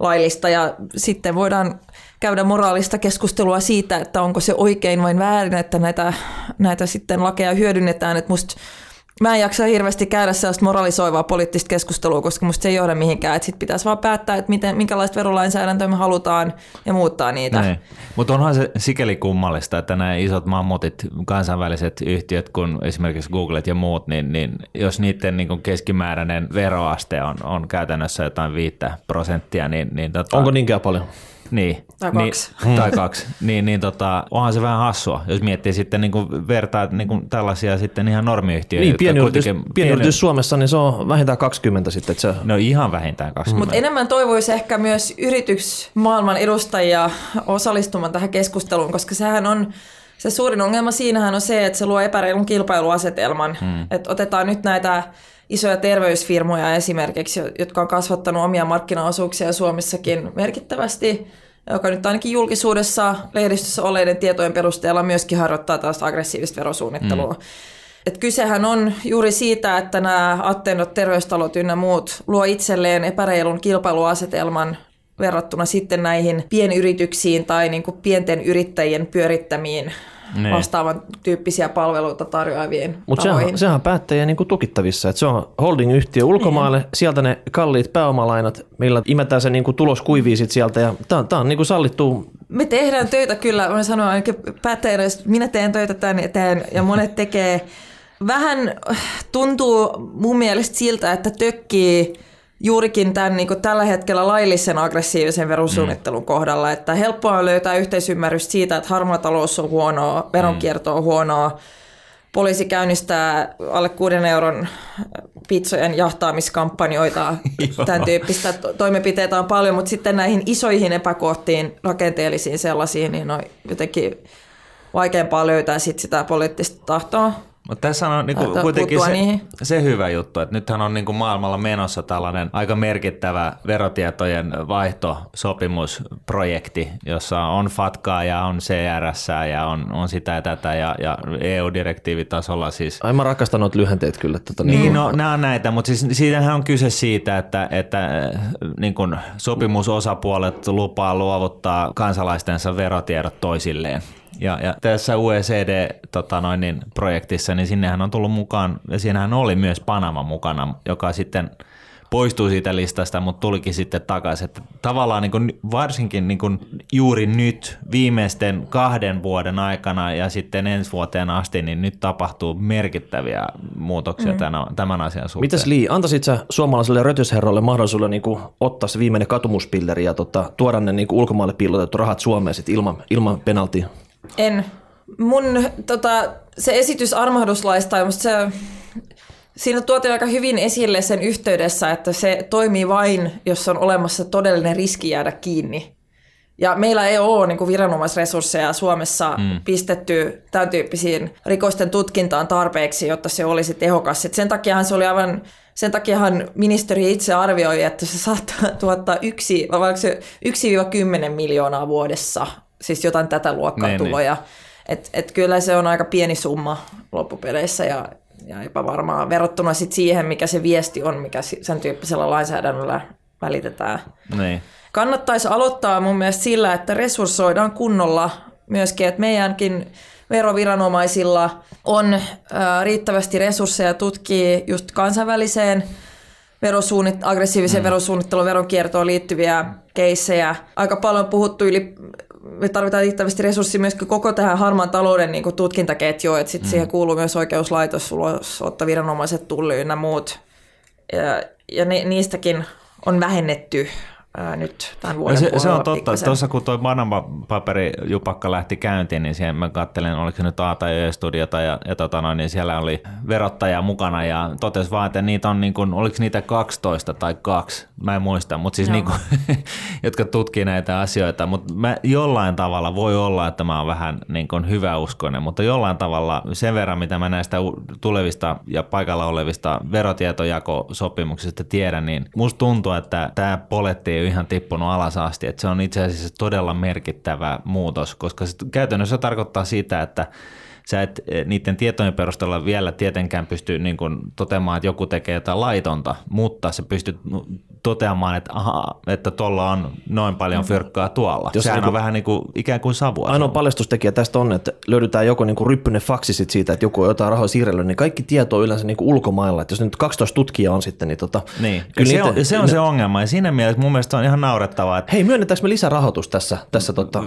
laillista, ja sitten voidaan käydä moraalista keskustelua siitä, että onko se oikein vai väärin, että näitä, näitä sitten lakeja hyödynnetään, että musta Mä en jaksa hirveästi käydä sellaista moralisoivaa poliittista keskustelua, koska musta se ei johda mihinkään. Että sit pitäisi vaan päättää, että miten, minkälaista verolainsäädäntöä me halutaan ja muuttaa niitä. Niin. Mutta onhan se sikäli kummallista, että nämä isot mammutit, kansainväliset yhtiöt, kun esimerkiksi Googlet ja muut, niin, niin jos niiden niin kuin keskimääräinen veroaste on, on käytännössä jotain viittä prosenttia, niin, niin tota, Onko niinkään paljon? Niin. Tai niin, kaksi. tai kaksi. Niin, niin tota, onhan se vähän hassua, jos miettii sitten niin kuin vertaa niin kuin tällaisia sitten ihan normiyhtiöitä. Niin, pieni yritys, kuitenkin- pieni yritys Suomessa, niin se on vähintään 20 sitten. Että se, No ihan vähintään 20. Mutta enemmän toivoisi ehkä myös yritysmaailman edustajia osallistumaan tähän keskusteluun, koska sehän on, se suurin ongelma siinähän on se, että se luo epäreilun kilpailuasetelman. Hmm. Että otetaan nyt näitä isoja terveysfirmoja esimerkiksi, jotka on kasvattanut omia markkinaosuuksia Suomessakin merkittävästi, joka nyt ainakin julkisuudessa lehdistössä oleiden tietojen perusteella myöskin harjoittaa tällaista aggressiivista verosuunnittelua. Mm. Et kysehän on juuri siitä, että nämä Attendot, terveystalot ynnä muut luo itselleen epäreilun kilpailuasetelman verrattuna sitten näihin pienyrityksiin tai niin kuin pienten yrittäjien pyörittämiin Niin. vastaavan tyyppisiä palveluita tarjoaviin Mutta sehän, sehän on päättäjien niin kuin tukittavissa, että se on holding-yhtiö ulkomaille, Niin. sieltä ne kalliit pääomalainat, millä imetään se niin kuin tulos kuivii sit sieltä ja tämä on, tää on niin kuin sallittu Me tehdään töitä kyllä, mä sanon ainakin päättäjänä, jos minä teen töitä tämän eteen ja monet tekee. Vähän äh, tuntuu mun mielestä siltä, että tökkii juurikin tämän niin kuin tällä hetkellä laillisen aggressiivisen verosuunnittelun mm. kohdalla, että helppoa on löytää yhteisymmärrys siitä, että harmaa talous on huonoa, veronkierto on huonoa, poliisi käynnistää alle kuuden euron pizzojen jahtaamiskampanjoita, tämän tyyppistä to- toimenpiteitä on paljon, mutta sitten näihin isoihin epäkohtiin, rakenteellisiin sellaisiin, niin on jotenkin vaikeampaa löytää sit sitä poliittista tahtoa. Mutta tässä on niinku kuitenkin se, niihin. se hyvä juttu, että nythän on niinku maailmalla menossa tällainen aika merkittävä verotietojen vaihtosopimusprojekti, jossa on FATKaa ja on CRS ja on, on sitä ja tätä ja, ja EU-direktiivitasolla siis Ai mä rakastan noita lyhenteet kyllä. Tota, niin, niin, no nämä on näitä, mutta siis siitähän on kyse siitä, että, että niin kun sopimusosapuolet lupaa luovuttaa kansalaistensa verotiedot toisilleen. Ja, ja tässä OECD-projektissa, tota noin, niin, projektissa, niin sinnehän on tullut mukaan, ja siinähän oli myös Panama mukana, joka sitten poistui siitä listasta, mutta tulikin sitten takaisin. Että tavallaan niin kuin, varsinkin niin kuin juuri nyt viimeisten kahden vuoden aikana ja sitten ensi vuoteen asti, niin nyt tapahtuu merkittäviä muutoksia mm. tämän, tämän asian suhteen. Mitäs Li, antaisit sä suomalaiselle rötysherrolle mahdollisuuden niin kuin, ottaa se viimeinen katumuspilleri ja tota, tuoda ne niin kuin, ulkomaille piilotettu rahat Suomeen sit ilman, ilman penaltia? En. Mun tota, se esitys armahduslaista, musta se, siinä tuotiin aika hyvin esille sen yhteydessä, että se toimii vain, jos on olemassa todellinen riski jäädä kiinni. Ja meillä ei ole niin kuin viranomaisresursseja Suomessa mm. pistetty tämän tyyppisiin rikosten tutkintaan tarpeeksi, jotta se olisi tehokas. Et sen takiahan se oli aivan sen takiahan ministeri itse arvioi, että se saattaa tuottaa yksi, vai oliko se 1-10 miljoonaa vuodessa, siis jotain tätä luokkaa Niin, niin. tuloja. Et, et kyllä se on aika pieni summa loppupeleissä ja, ja epävarmaa verrattuna sit siihen, mikä se viesti on, mikä sen tyyppisellä lainsäädännöllä välitetään. Niin. Kannattaisi aloittaa mun mielestä sillä, että resurssoidaan kunnolla myöskin, että meidänkin veroviranomaisilla on äh, riittävästi resursseja tutkii just kansainväliseen verosuunnit- aggressiiviseen mm. verosuunnitteluun, veronkiertoon liittyviä keissejä. Aika paljon on puhuttu yli me tarvitaan riittävästi resursseja myöskin koko tähän harmaan talouden niin tutkintaketjuun, että sitten mm. siihen kuuluu myös oikeuslaitos, ulosottaviranomaiset, tulli ynnä muut. Ja, ja ni, niistäkin on vähennetty ää, nyt tämän vuoden se, se on totta. pikkasen. Tuossa kun tuo Panama-paperi jupakka lähti käyntiin, niin siihen mä kattelin, oliko se nyt A tai Ö-studiota, ja, ja tota noin, niin siellä oli verottaja mukana, ja totesi vaan, että niitä on niin kuin, oliko niitä 12 tai kaksi, mä en muista, mutta siis Joo. niin kuin, jotka tutkii näitä asioita, mutta mä jollain tavalla voi olla, että mä oon vähän niin kuin hyväuskoinen, mutta jollain tavalla sen verran, mitä mä näistä tulevista ja paikalla olevista verotietojakosopimuksista tiedän, niin musta tuntuu, että tämä polettiin ihan tippunut alas asti. Et se on itse asiassa todella merkittävä muutos, koska se käytännössä tarkoittaa sitä, että sä et eh, niiden tietojen perusteella vielä tietenkään pysty niin kuin toteamaan, että joku tekee jotain laitonta, mutta se pystyt toteamaan, että aha, että tuolla on noin paljon fyrkkaa tuolla. Jos Sehän on, niin vähän niin kuin, ikään kuin savua. Ainoa paljastustekijä tästä on, että löydetään joku niin kuin faksi siitä, että joku on jotain rahoja siirrellyt, niin kaikki tieto on yleensä niin kuin ulkomailla. Että jos nyt 12 tutkijaa on sitten, niin tota... Niin, kyllä se, niitä, on, se on ne... se ongelma. Ja siinä mielessä mun mielestä on ihan naurettavaa. Että... Hei, myönnetäänkö me lisärahoitus tässä? tässä tota...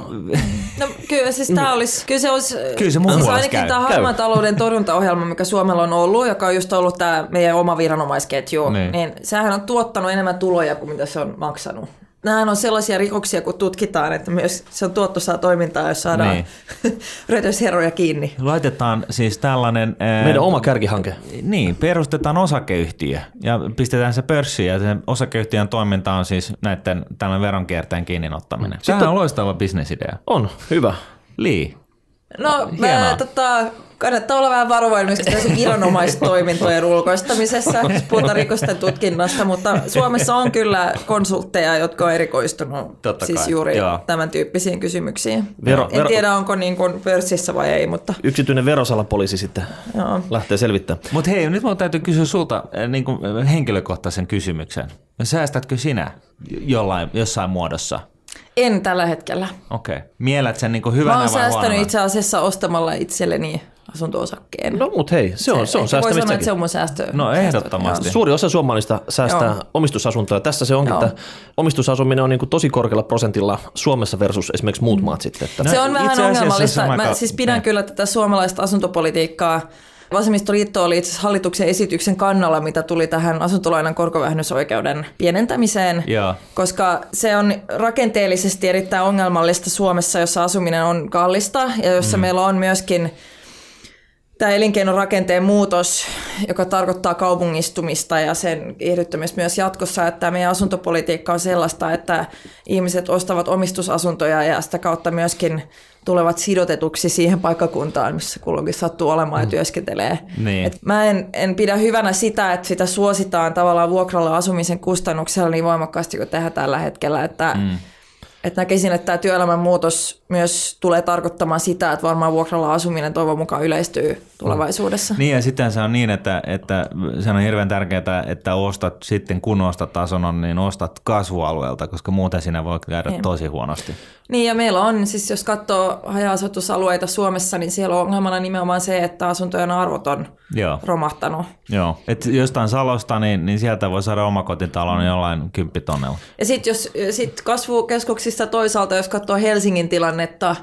No kyllä siis tämä olisi, kyllä se olisi, kyllä se mun siis käy. tämä harmaan talouden torjuntaohjelma, mikä Suomella on ollut, joka on just ollut tämä meidän oma viranomaisketju, niin. niin sehän on tuottanut enemmän tuloja kuin mitä se on maksanut. Nämä on sellaisia rikoksia, kun tutkitaan, että myös se on tuottosaa toimintaa, jos saadaan niin. rötösherroja kiinni. Laitetaan siis tällainen... Meidän oma kärkihanke. Niin, perustetaan osakeyhtiö ja pistetään se pörssiin ja sen osakeyhtiön toiminta on siis näiden tällainen veronkierteen kiinni ottaminen. Sehän on loistava bisnesidea. On, hyvä. Lii. No, mä, tota, kannattaa olla vähän varovainen myös viranomaistoimintojen ulkoistamisessa, jos puhutaan rikosten tutkinnasta, mutta Suomessa on kyllä konsultteja, jotka on erikoistunut Totta siis kai. juuri Joo. tämän tyyppisiin kysymyksiin. Vero, en vero... tiedä, onko niin kuin pörssissä vai ei, mutta... Yksityinen verosalapoliisi sitten Joo. lähtee selvittämään. Mutta hei, nyt minun täytyy kysyä sulta eh, niin kuin henkilökohtaisen kysymyksen. Säästätkö sinä jollain, jossain muodossa en tällä hetkellä. Okei. Okay. Mielät sen niin hyvänä Mä oon säästänyt itse asiassa ostamalla itselleni asunto-osakkeen. No mut hei, se on, se, se on säästämistä. Voi sanoa, että se on mun säästö. No ehdottomasti. Säästö. Suuri osa suomalaista säästää Joo. omistusasuntoja. Tässä se onkin, Joo. että omistusasuminen on niin kuin tosi korkealla prosentilla Suomessa versus esimerkiksi muut maat sitten. Että... Se on no, vähän ongelmallista. Mä siis pidän ne. kyllä tätä suomalaista asuntopolitiikkaa Vasemmistoliitto oli itse asiassa hallituksen esityksen kannalla, mitä tuli tähän asuntolainan korkovähennysoikeuden pienentämiseen, ja. koska se on rakenteellisesti erittäin ongelmallista Suomessa, jossa asuminen on kallista ja jossa mm. meillä on myöskin tämä elinkeinorakenteen muutos, joka tarkoittaa kaupungistumista ja sen kiihdyttämistä myös jatkossa, että meidän asuntopolitiikka on sellaista, että ihmiset ostavat omistusasuntoja ja sitä kautta myöskin tulevat sidotetuksi siihen paikkakuntaan, missä kulloinkin sattuu olemaan mm. ja työskentelee. Niin. Et mä en, en pidä hyvänä sitä, että sitä suositaan tavallaan vuokralla asumisen kustannuksella niin voimakkaasti kuin tehdään tällä hetkellä, että mm että näkisin, että tämä työelämän muutos myös tulee tarkoittamaan sitä, että varmaan vuokralla asuminen toivon mukaan yleistyy tulevaisuudessa. Niin ja sitten se on niin, että, että se on hirveän tärkeää, että ostat sitten kun ostat asunnon, niin ostat kasvualueelta, koska muuten siinä voi käydä niin. tosi huonosti. Niin ja meillä on, siis jos katsoo haja-asutusalueita Suomessa, niin siellä on ongelmana nimenomaan se, että asuntojen arvot on Joo. romahtanut. Joo, että jostain Salosta, niin, niin sieltä voi saada omakotitalon jollain kymppitonnella. Ja sitten jos sit kasvukeskuksista toisaalta, jos katsoo Helsingin tilannetta,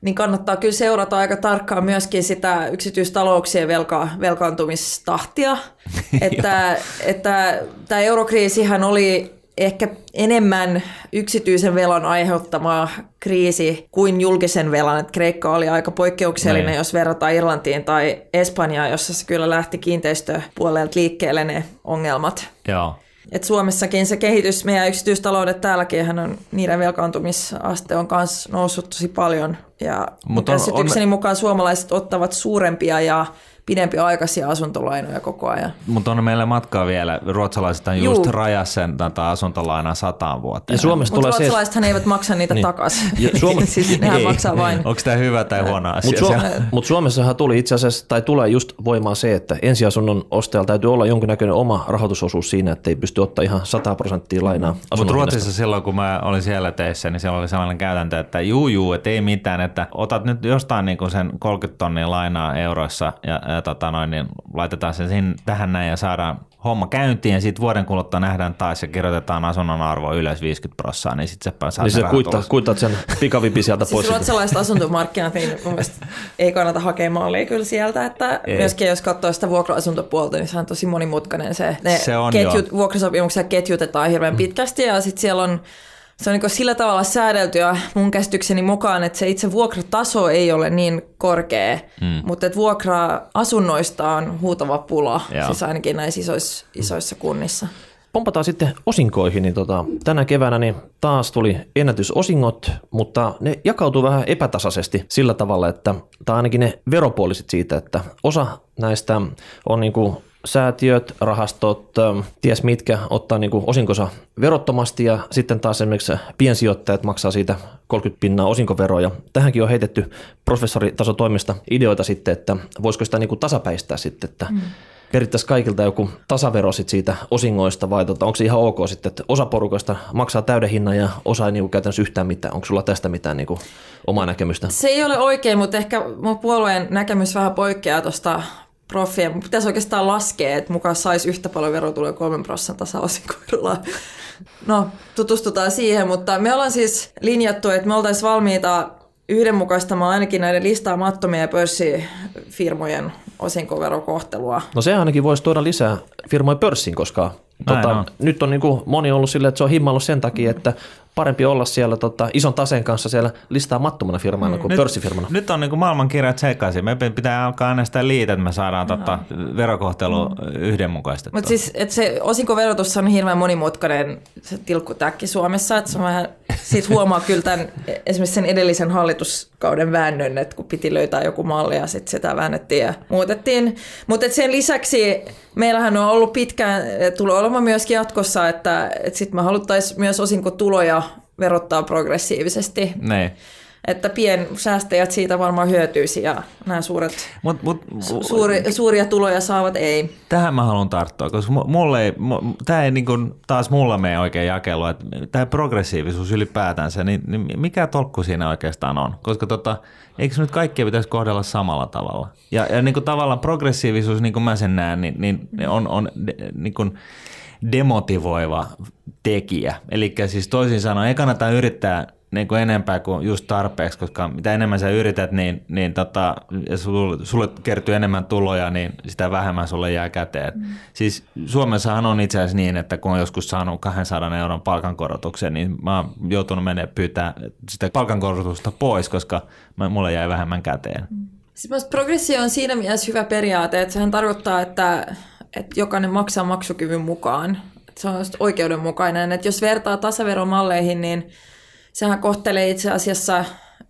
niin kannattaa kyllä seurata aika tarkkaan myöskin sitä yksityistalouksien velka, velkaantumistahtia. että, että tämä eurokriisihän oli ehkä enemmän yksityisen velan aiheuttama kriisi kuin julkisen velan. Että Kreikka oli aika poikkeuksellinen, Näin. jos verrataan Irlantiin tai Espanjaan, jossa se kyllä lähti kiinteistöpuolelta liikkeelle ne ongelmat. Joo. Et Suomessakin se kehitys, meidän yksityistaloudet täälläkin, on, niiden velkaantumisaste on myös noussut tosi paljon. Ja Mutta käsitykseni on... mukaan suomalaiset ottavat suurempia ja pidempiaikaisia asuntolainoja koko ajan. Mutta on meillä matkaa vielä. Ruotsalaiset on just rajassa sen tätä asuntolainaa sataan vuoteen. Ja Suomessa Mutta ruotsalaisethan se... eivät maksa niitä niin. takaisin. Suom... siis nehän maksaa vain. Onko tämä hyvä tai huono asia? Mutta Suom- mut Suomessahan tuli itse asiassa, tai tulee just voimaan se, että ensiasunnon ostajalla täytyy olla jonkinnäköinen oma rahoitusosuus siinä, että ei pysty ottaa ihan 100 prosenttia lainaa Mutta Ruotsissa silloin, kun mä olin siellä teissä, niin siellä oli sellainen käytäntö, että juu, juu, että ei mitään, että otat nyt jostain niin kuin sen 30 tonnia lainaa euroissa ja, ja tota noin, niin laitetaan se sinne, tähän näin ja saadaan homma käyntiin ja sitten vuoden kuluttua nähdään taas ja kirjoitetaan asunnon arvo ylös 50 prosenttia, niin sitten se saa Niin se kuittaa, kuittaa sen pikavipi sieltä siis pois. Siis ruotsalaiset asuntomarkkinat, niin mun mielestä ei kannata hakea mallia kyllä sieltä, että ei. myöskin jos katsoo sitä vuokra-asuntopuolta, niin se on tosi monimutkainen se. Ne se on ketjut, vuokrasopimuksia ketjutetaan hirveän mm. pitkästi ja sitten siellä on se on niin sillä tavalla säädeltyä mun käsitykseni mukaan, että se itse vuokrataso ei ole niin korkea, mm. mutta että vuokra-asunnoista on huutava pula, Joo. siis ainakin näissä isoissa, isoissa kunnissa. Pompataan sitten osinkoihin, niin tota, tänä keväänä niin taas tuli ennätysosingot, mutta ne jakautuu vähän epätasaisesti sillä tavalla, että tai ainakin ne veropuoliset siitä, että osa näistä on niin kuin säätiöt, rahastot, ähm, ties mitkä ottaa niin kuin osinkonsa verottomasti ja sitten taas esimerkiksi piensijoittajat maksaa siitä 30 pinnaa osinkoveroja. Tähänkin on heitetty professoritasotoimista ideoita sitten, että voisiko sitä niin kuin tasapäistää sitten, että mm perittäisiin kaikilta joku tasavero sit siitä osingoista vai tota, onko se ihan ok sitten, että osa porukoista maksaa täyden hinnan ja osa ei niinku käytännössä yhtään mitään. Onko sulla tästä mitään niinku omaa näkemystä? Se ei ole oikein, mutta ehkä mun puolueen näkemys vähän poikkeaa tuosta profia. Pitäisi oikeastaan laskea, että mukaan saisi yhtä paljon verotuloja 3 prosentin tasaosinkoverolla. No, tutustutaan siihen, mutta me ollaan siis linjattu, että me oltaisiin valmiita yhdenmukaistamaan ainakin näiden listaamattomien pörssifirmojen osinkoverokohtelua. No se ainakin voisi tuoda lisää firmoja pörssiin, koska tota, nyt on niin kuin moni ollut silleen, että se on himmallut sen takia, että parempi olla siellä tota, ison taseen kanssa siellä listaamattomana firmana mm. kuin nyt, pörssifirmana. Nyt on niin kuin maailmankirjat sekaisin. Me pitää alkaa äänestää liitä, että me saadaan no. tota, verokohtelu mm. yhdenmukaistettua. Mutta siis että se osinkoverotus on hirveän monimutkainen se tilkkutäkki Suomessa. Että se on vähän, siitä huomaa kyllä tämän, esimerkiksi sen edellisen hallituskauden väännön, että kun piti löytää joku malli ja sitten sitä väännettiin ja muutettiin. Mutta sen lisäksi meillähän on ollut pitkään, tulee olemaan myöskin jatkossa, että, että sitten me haluttaisiin myös osinkotuloja verottaa progressiivisesti. Ne. Että piensäästäjät siitä varmaan hyötyisi ja nämä suuret, mut, mut, su, suuri, suuria tuloja saavat ei. Tähän mä haluan tarttua, koska mulle ei, tämä ei niin kuin taas mulla mene oikein jakelu, että tämä progressiivisuus ylipäätänsä, niin, niin mikä tolkku siinä oikeastaan on? Koska tota, eikö nyt kaikkia pitäisi kohdella samalla tavalla? Ja, ja niin kuin tavallaan progressiivisuus, niin kuin mä sen näen, niin, niin on, on niin kuin demotivoiva tekijä. Eli siis toisin sanoen ei kannata yrittää niin kuin enempää kuin just tarpeeksi, koska mitä enemmän sä yrität, niin, niin tota, sulle, sulle kertyy enemmän tuloja, niin sitä vähemmän sulle jää käteen. Mm. Siis Suomessahan on itse asiassa niin, että kun on joskus saanut 200 euron palkankorotuksen, niin mä oon joutunut menemään pyytää sitä palkankorotusta pois, koska mä, mulle jäi vähemmän käteen. Mm. Siis progressio on siinä mielessä hyvä periaate, että sehän tarkoittaa, että, että jokainen maksaa maksukyvyn mukaan. Että se on oikeudenmukainen. Että jos vertaa tasaveromalleihin, niin sehän kohtelee itse asiassa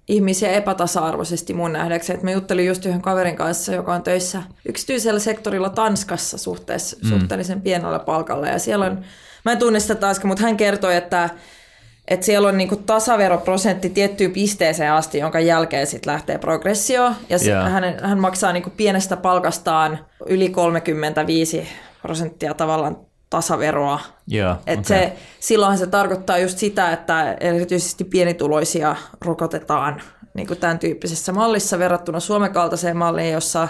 ihmisiä epätasa-arvoisesti mun nähdäkseni. Et mä juttelin just yhden kaverin kanssa, joka on töissä yksityisellä sektorilla Tanskassa suhteessa, mm. suhteellisen pienellä palkalla. Ja siellä on, mä en tunnista taas, mutta hän kertoi, että, että siellä on niinku tasaveroprosentti tiettyyn pisteeseen asti, jonka jälkeen sitten lähtee progressio. Ja yeah. hän, hän maksaa niinku pienestä palkastaan yli 35 prosenttia tavallaan tasaveroa. Yeah, Et okay. se, silloinhan se tarkoittaa just sitä, että erityisesti pienituloisia rokotetaan niin kuin tämän tyyppisessä mallissa verrattuna Suomen kaltaiseen malliin, jossa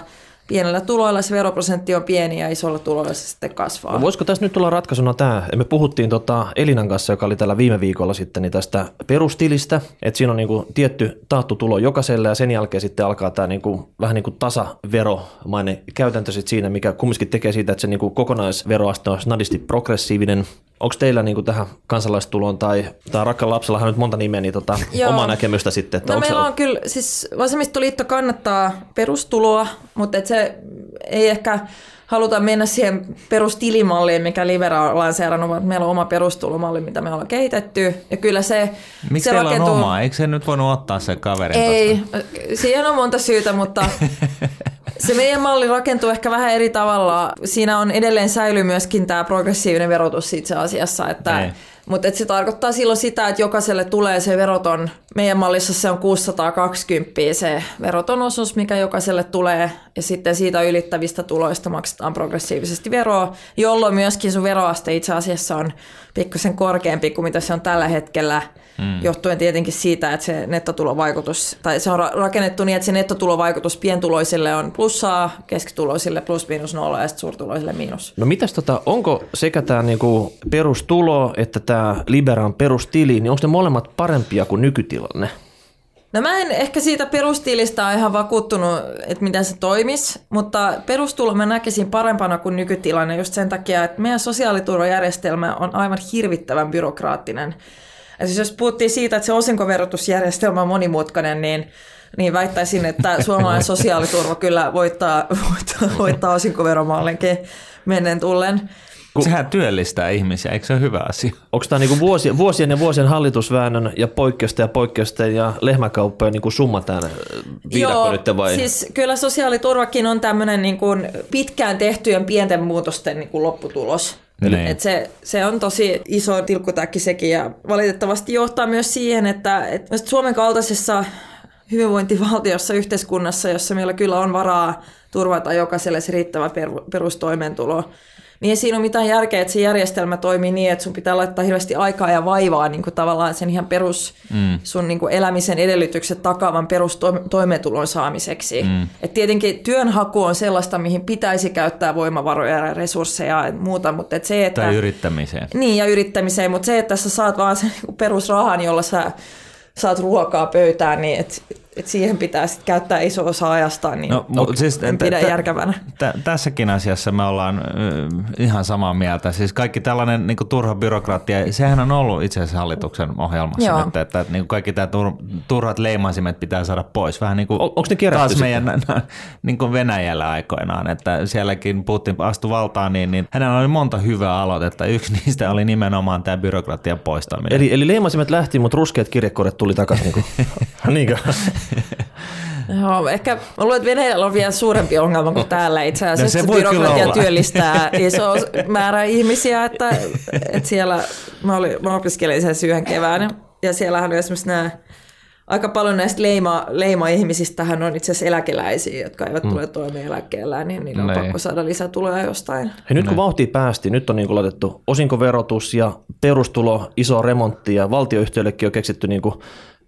pienellä tuloilla se veroprosentti on pieni ja isolla tuloilla se sitten kasvaa. No voisiko tässä nyt olla ratkaisuna tämä? Me puhuttiin tota Elinan kanssa, joka oli täällä viime viikolla sitten, niin tästä perustilistä, että siinä on niinku tietty taattu tulo jokaiselle ja sen jälkeen sitten alkaa tämä niinku, vähän niin kuin tasaveromainen käytäntö sit siinä, mikä kumminkin tekee siitä, että se niinku kokonaisveroaste on snadisti progressiivinen. Onko teillä niinku tähän kansalaistuloon tai, tai rakkaan lapsellahan nyt monta nimeä, niin tota, omaa näkemystä sitten? Että no meillä se... on kyllä, siis vasemmistoliitto kannattaa perustuloa, mutta et se ei ehkä haluta mennä siihen perustilimalliin, mikä Livera on lanseerannut, meillä on oma perustulomalli, mitä me ollaan kehitetty. Ja kyllä se, Miksi se teillä rakentuu... on oma? Eikö se nyt voinut ottaa sen kaverin Ei, tosta? siihen on monta syytä, mutta se meidän malli rakentuu ehkä vähän eri tavalla. Siinä on edelleen säily myöskin tämä progressiivinen verotus itse asiassa, että Ei mutta se tarkoittaa silloin sitä, että jokaiselle tulee se veroton, meidän mallissa se on 620 se veroton osuus, mikä jokaiselle tulee, ja sitten siitä ylittävistä tuloista maksetaan progressiivisesti veroa, jolloin myöskin sun veroaste itse asiassa on pikkusen korkeampi kuin mitä se on tällä hetkellä, mm. johtuen tietenkin siitä, että se nettotulovaikutus, tai se on rakennettu niin, että se nettotulovaikutus pientuloisille on plussaa, keskituloisille plus miinus nolla ja sitten suurtuloisille miinus. No mitäs tota, onko sekä tämä niinku perustulo että tämä Liberan perustili, niin onko ne molemmat parempia kuin nykytilanne? No mä en ehkä siitä perustiilistä ole ihan vakuuttunut, että miten se toimisi, mutta perustulo mä näkisin parempana kuin nykytilanne just sen takia, että meidän sosiaaliturvajärjestelmä on aivan hirvittävän byrokraattinen. Ja siis jos puhuttiin siitä, että se osinkoverotusjärjestelmä on monimutkainen, niin, niin väittäisin, että suomalainen sosiaaliturva kyllä voittaa, voittaa, voittaa osinkoveromallinkin mennen tullen. Kun... Sehän työllistää ihmisiä, eikö se ole hyvä asia? Onko tämä niinku vuosien, vuosien ja vuosien hallitusväännön ja poikkeusten ja poikkeusten ja lehmäkauppojen niinku summa tämä viidakko Joo, nyt vai? siis kyllä sosiaaliturvakin on tämmöinen niinku pitkään tehtyjen pienten muutosten niinku lopputulos. Niin. Et se, se on tosi iso tilkkutäkki sekin ja valitettavasti johtaa myös siihen, että, että Suomen kaltaisessa hyvinvointivaltiossa, yhteiskunnassa, jossa meillä kyllä on varaa turvata jokaiselle se riittävä perustoimeentulo, niin ei siinä ole mitään järkeä, että se järjestelmä toimii niin, että sun pitää laittaa hirveästi aikaa ja vaivaa niin kuin tavallaan sen ihan perus, mm. sun niin kuin elämisen edellytykset takaavan perustoimeentulon saamiseksi. Mm. Et tietenkin työnhaku on sellaista, mihin pitäisi käyttää voimavaroja ja resursseja ja muuta, mutta et se, että... Tai yrittämiseen. Niin, ja yrittämiseen, mutta se, että sä saat vaan sen niin perusrahan, jolla sä saat ruokaa pöytään, niin et et siihen pitää sit käyttää iso osa ajasta, niin no, mutta siis, en pidä t- järkevänä. T- tässäkin asiassa me ollaan äh, ihan samaa mieltä. Siis kaikki tällainen niin turha byrokratia, sehän on ollut itse asiassa hallituksen ohjelmassa Joo. nyt, että, että niin kaikki tämä tur- turhat leimaisimet pitää saada pois. Vähän niin kuin Onko ne taas meidän niin kuin Venäjällä aikoinaan, että sielläkin Putin astui valtaan, niin, niin hänellä oli monta hyvää aloitetta. Yksi niistä oli nimenomaan tämä byrokratian poistaminen. Eli, eli leimasimet lähti, mutta ruskeat kirjekuoret tuli takaisin. Niin. Niinkö? Joo, ehkä mä luulen, että Venäjällä on vielä suurempi ongelma kuin täällä itse no asiassa. No, se byrokratia työllistää iso määrä ihmisiä, että, että siellä, mä, olin, mä opiskelin sen syön kevään ja siellähän on esimerkiksi nämä aika paljon näistä leima, leima-ihmisistähän on itse asiassa eläkeläisiä, jotka eivät mm. tule toimeen eläkkeellä, niin niillä on Nei. pakko saada lisätuloja jostain. Hei, nyt kun vauhtiin päästiin, nyt on niin laitettu osinkoverotus ja perustulo, iso remontti ja valtioyhtiöillekin on keksitty niin kuin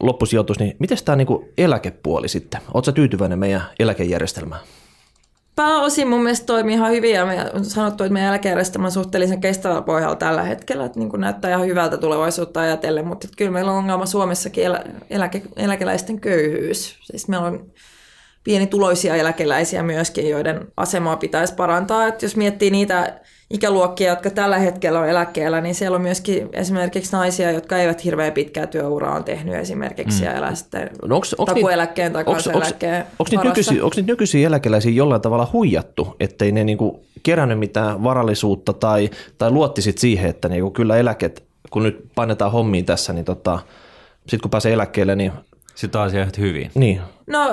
loppusijoitus, niin miten tämä niinku eläkepuoli sitten? Oletko tyytyväinen meidän eläkejärjestelmään? Pääosin mun mielestä toimii ihan hyvin ja me on sanottu, että meidän eläkejärjestelmä on suhteellisen kestävällä pohjalla tällä hetkellä, että niin kuin näyttää ihan hyvältä tulevaisuutta ajatellen, mutta kyllä meillä on ongelma Suomessakin elä, eläke, eläkeläisten köyhyys. Siis meillä on pienituloisia eläkeläisiä myöskin, joiden asemaa pitäisi parantaa. Että jos miettii niitä ikäluokkia, jotka tällä hetkellä on eläkkeellä, niin siellä on myöskin esimerkiksi naisia, jotka eivät hirveän pitkää työuraa on tehnyt esimerkiksi mm. ja elää sitten no onks, onks takueläkkeen tai kansaneläkkeen Onko niitä nykyisiä, nykyisiä eläkeläisiä jollain tavalla huijattu, ettei ne niinku kerännyt mitään varallisuutta tai, tai luotti sit siihen, että niinku kyllä eläket, kun nyt painetaan hommiin tässä, niin tota, sitten kun pääsee eläkkeelle, niin... Sitten asiat hyvin. Niin. No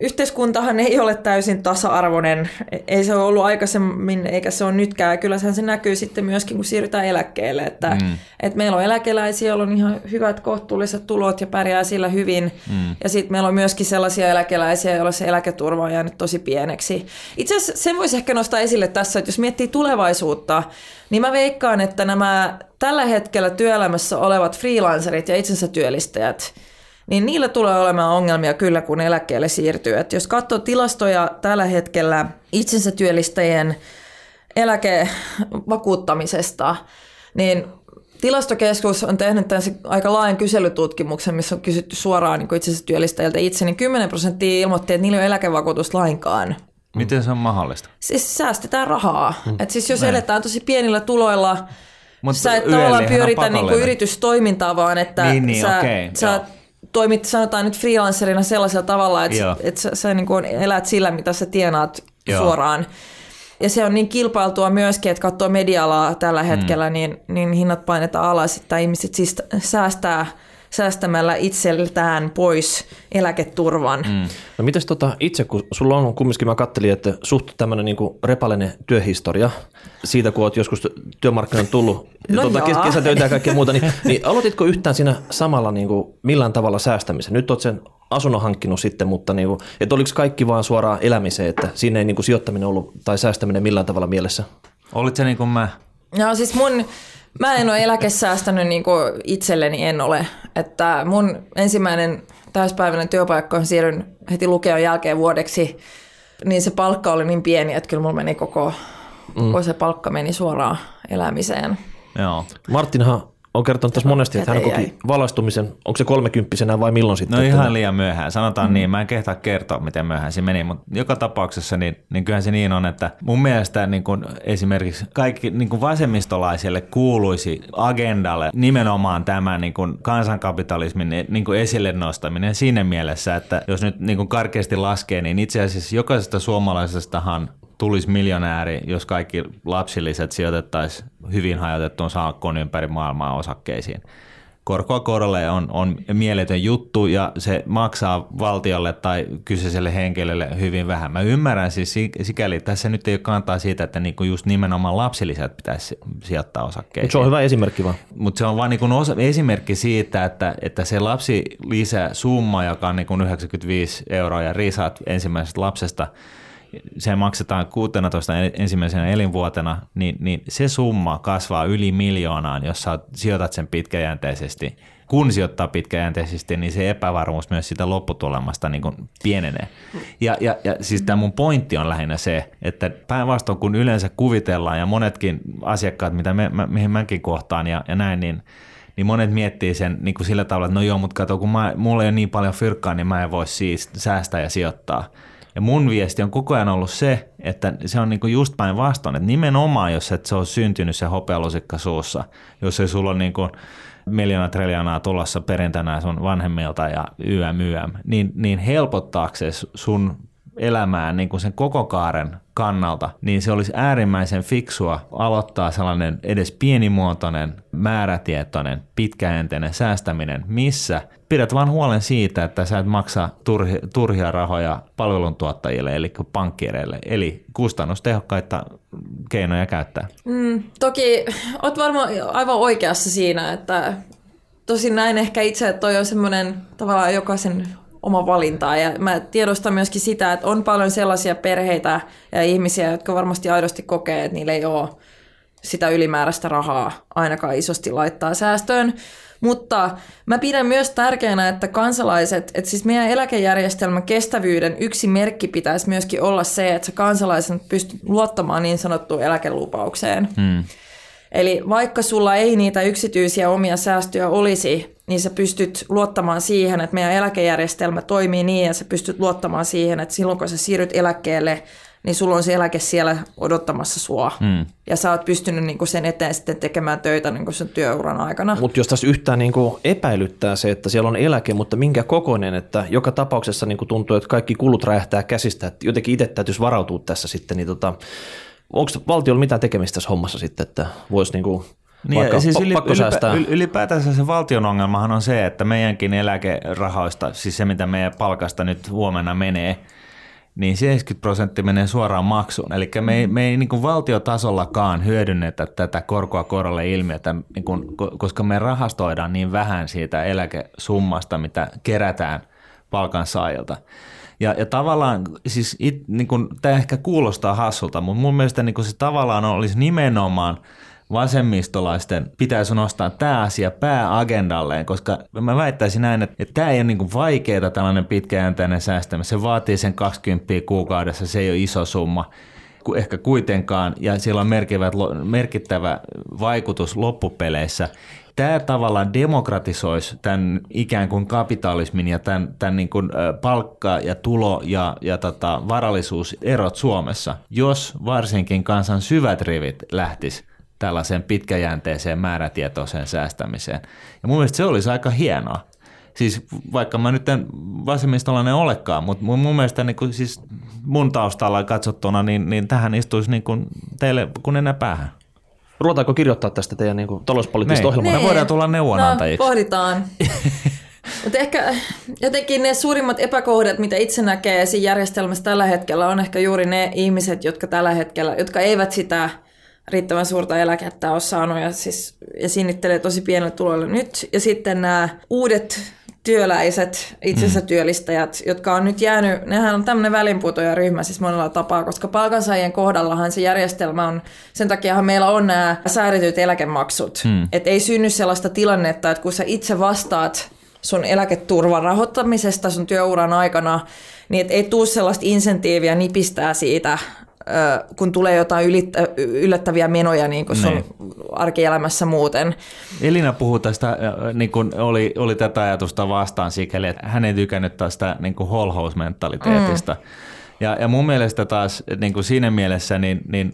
yhteiskuntahan ei ole täysin tasa-arvoinen. Ei se ole ollut aikaisemmin, eikä se ole nytkään. Kyllä se näkyy sitten myöskin, kun siirrytään eläkkeelle. Että, mm. että meillä on eläkeläisiä, joilla on ihan hyvät kohtuulliset tulot ja pärjää sillä hyvin. Mm. Ja sitten meillä on myöskin sellaisia eläkeläisiä, joilla se eläketurva on jäänyt tosi pieneksi. Itse asiassa sen voisi ehkä nostaa esille tässä, että jos miettii tulevaisuutta, niin mä veikkaan, että nämä tällä hetkellä työelämässä olevat freelancerit ja itsensä työllistäjät – niin niillä tulee olemaan ongelmia kyllä, kun eläkkeelle siirtyy. Et jos katsoo tilastoja tällä hetkellä itsensä työllistäjien eläkevakuuttamisesta, niin Tilastokeskus on tehnyt tämän aika laajan kyselytutkimuksen, missä on kysytty suoraan niin itsensä työllistäjiltä itse, niin 10 prosenttia ilmoitti, että niillä ei ole eläkevakuutus lainkaan. Miten se on mahdollista? Siis säästetään rahaa. Mm. Et siis jos Näin. eletään tosi pienillä tuloilla, Mut sä et tavallaan pyöritä niin kuin yritystoimintaa, vaan että niin, niin, sä, okay, sä toimit sanotaan nyt freelancerina sellaisella tavalla, että, että sä, sä niin kuin elät sillä, mitä sä tienaat Joo. suoraan. Ja se on niin kilpailtua myöskin, että katsoo media tällä hetkellä, mm. niin, niin hinnat painetaan alas, että ihmiset siis säästää – säästämällä itseltään pois eläketurvan. Mm. No mites tota, itse, kun sulla on kumminkin, mä kattelin, että suht tämmöinen niin repaleinen työhistoria siitä, kun olet joskus työmarkkinoille tullut, no tuota, kesätöitä ja kaikkea muuta, niin, niin aloititko yhtään siinä samalla niin kuin, millään tavalla säästämisen? Nyt olet sen asunnon hankkinut sitten, mutta niin kuin, että oliko kaikki vaan suoraan elämiseen, että siinä ei niin kuin, sijoittaminen ollut tai säästäminen millään tavalla mielessä? Olit se niin kuin mä? No siis mun Mä en ole eläkesäästänyt niin kuin itselleni, en ole. Että mun ensimmäinen täyspäiväinen työpaikka on siirryn heti lukeon jälkeen vuodeksi, niin se palkka oli niin pieni, että kyllä mulla meni koko, mm. koko se palkka meni suoraan elämiseen. Joo. Martinhan on kertonut tässä monesti, että hän koki valaistumisen, onko se kolmekymppisenä vai milloin sitten? No ihan liian myöhään, sanotaan mm. niin, mä en kehtaa kertoa, miten myöhään se meni, mutta joka tapauksessa niin, niin kyllähän se niin on, että mun mielestä niin kuin esimerkiksi kaikki niin kuin vasemmistolaisille kuuluisi agendalle nimenomaan tämä niin kuin kansankapitalismin niin kuin esille nostaminen siinä mielessä, että jos nyt niin kuin karkeasti laskee, niin itse asiassa jokaisesta suomalaisestahan tulisi miljonääri, jos kaikki lapsilliset sijoitettaisiin hyvin hajotettuun salkkoon ympäri maailmaa osakkeisiin korkoa korolle on, on mieletön juttu ja se maksaa valtiolle tai kyseiselle henkilölle hyvin vähän. Mä ymmärrän siis sikäli, tässä nyt ei ole kantaa siitä, että niinku just nimenomaan lapsilisät pitäisi sijoittaa osakkeisiin. Mut se on hyvä esimerkki vaan. Mutta se on vain niinku osa, esimerkki siitä, että, että se lapsilisä summa, joka on niinku 95 euroa ja risat ensimmäisestä lapsesta – se maksetaan 16 ensimmäisenä elinvuotena, niin, niin se summa kasvaa yli miljoonaan, jos sä sijoitat sen pitkäjänteisesti. Kun sijoittaa pitkäjänteisesti, niin se epävarmuus myös sitä lopputulemasta niin kuin pienenee. Ja, ja, ja siis tämä mun pointti on lähinnä se, että päinvastoin kun yleensä kuvitellaan ja monetkin asiakkaat, mitä me, mä, mihin mäkin kohtaan ja, ja näin, niin niin monet miettii sen niin kuin sillä tavalla, että no joo, mutta kato, kun mä, mulla ei ole niin paljon fyrkkaa, niin mä en voi siis säästää ja sijoittaa. Ja mun viesti on koko ajan ollut se, että se on niinku just päinvastoin, että nimenomaan jos et se ole syntynyt se hopealusikka suussa, jos ei sulla ole niinku miljoona triljoonaa tulossa perintänä sun vanhemmilta ja YM, YM, niin, niin helpottaakseen sun elämään niin kuin sen koko kaaren kannalta, niin se olisi äärimmäisen fiksua aloittaa sellainen edes pienimuotoinen, määrätietoinen, pitkäjänteinen säästäminen, missä pidät vain huolen siitä, että sä et maksa turhi, turhia rahoja palveluntuottajille, eli pankkiireille, eli kustannustehokkaita keinoja käyttää. Mm, toki oot varmaan aivan oikeassa siinä, että tosin näin ehkä itse, että toi on semmoinen tavallaan jokaisen oma valinta. Ja mä tiedostan myöskin sitä, että on paljon sellaisia perheitä ja ihmisiä, jotka varmasti aidosti kokee, että niillä ei ole sitä ylimääräistä rahaa ainakaan isosti laittaa säästöön. Mutta mä pidän myös tärkeänä, että kansalaiset, että siis meidän eläkejärjestelmän kestävyyden yksi merkki pitäisi myöskin olla se, että kansalaisen pystyy luottamaan niin sanottuun eläkelupaukseen. Hmm. Eli vaikka sulla ei niitä yksityisiä omia säästöjä olisi, niin sä pystyt luottamaan siihen, että meidän eläkejärjestelmä toimii niin, ja sä pystyt luottamaan siihen, että silloin kun sä siirryt eläkkeelle, niin sulla on se eläke siellä odottamassa sua. Mm. Ja sä oot pystynyt niinku sen eteen sitten tekemään töitä niinku sen työuran aikana. Mutta jos tässä yhtään niinku epäilyttää se, että siellä on eläke, mutta minkä kokoinen, että joka tapauksessa niinku tuntuu, että kaikki kulut räjähtää käsistä, että jotenkin itse täytyisi varautua tässä sitten, niin tota, onko valtiolla mitään tekemistä tässä hommassa sitten, että voisi niinku niin, Vaikka siis yli, ylipä, ylipäätänsä se valtion ongelmahan on se, että meidänkin eläkerahoista, siis se mitä meidän palkasta nyt huomenna menee, niin 70 prosenttia menee suoraan maksuun. Eli me ei, me ei niin kuin valtiotasollakaan hyödynnetä tätä korkoa korolle ilmiötä, niin kuin, koska me rahastoidaan niin vähän siitä eläkesummasta, mitä kerätään palkansaajilta. Ja, ja tavallaan, siis it, niin kuin, tämä ehkä kuulostaa hassulta, mutta mun mielestä niin kuin se tavallaan olisi nimenomaan – vasemmistolaisten pitäisi nostaa tämä asia pääagendalleen, koska mä väittäisin näin, että, että tämä ei ole niin vaikeaa tällainen pitkäjänteinen säästäminen. Se vaatii sen 20 kuukaudessa, se ei ole iso summa ehkä kuitenkaan, ja sillä on merkittävä vaikutus loppupeleissä. Tämä tavallaan demokratisoisi tämän ikään kuin kapitalismin ja tämän, tämän niin kuin palkka- ja tulo- ja, ja tota, varallisuuserot Suomessa, jos varsinkin kansan syvät rivit lähtis tällaiseen pitkäjänteiseen määrätietoiseen säästämiseen. Ja mun mielestä se olisi aika hienoa. Siis vaikka mä nyt en vasemmistolainen olekaan, mutta mun, mun mielestä niin kuin, siis mun taustalla katsottuna, niin, niin tähän istuisi niin kuin teille kun enää päähän. Ruvetaanko kirjoittaa tästä teidän niin kuin, talouspoliittista ohjelmaa? Me voidaan tulla neuvonantajiksi. No, pohditaan. Mutta ehkä jotenkin ne suurimmat epäkohdat, mitä itse näkee siinä järjestelmässä tällä hetkellä, on ehkä juuri ne ihmiset, jotka tällä hetkellä, jotka eivät sitä – riittävän suurta eläkettä ole saanut ja, siis, ja sinnittelee tosi pienellä tuloilla nyt. Ja sitten nämä uudet työläiset, itsensä mm. työllistäjät, jotka on nyt jäänyt, nehän on tämmöinen välinputoja-ryhmä siis monella tapaa, koska palkansaajien kohdallahan se järjestelmä on, sen takiahan meillä on nämä säädetyt eläkemaksut. Mm. Että ei synny sellaista tilannetta, että kun sä itse vastaat sun eläketurvan rahoittamisesta sun työuran aikana, niin et ei tule sellaista insentiiviä nipistää siitä kun tulee jotain yllättäviä menoja niin kuin sun niin. arkielämässä muuten. Elina puhuu tästä, niin kuin oli, oli tätä ajatusta vastaan sikäli, että hän ei tykännyt tästä niin kuin holhousmentaliteetista. Mm. Ja, ja mun mielestä taas niin kuin siinä mielessä, niin, niin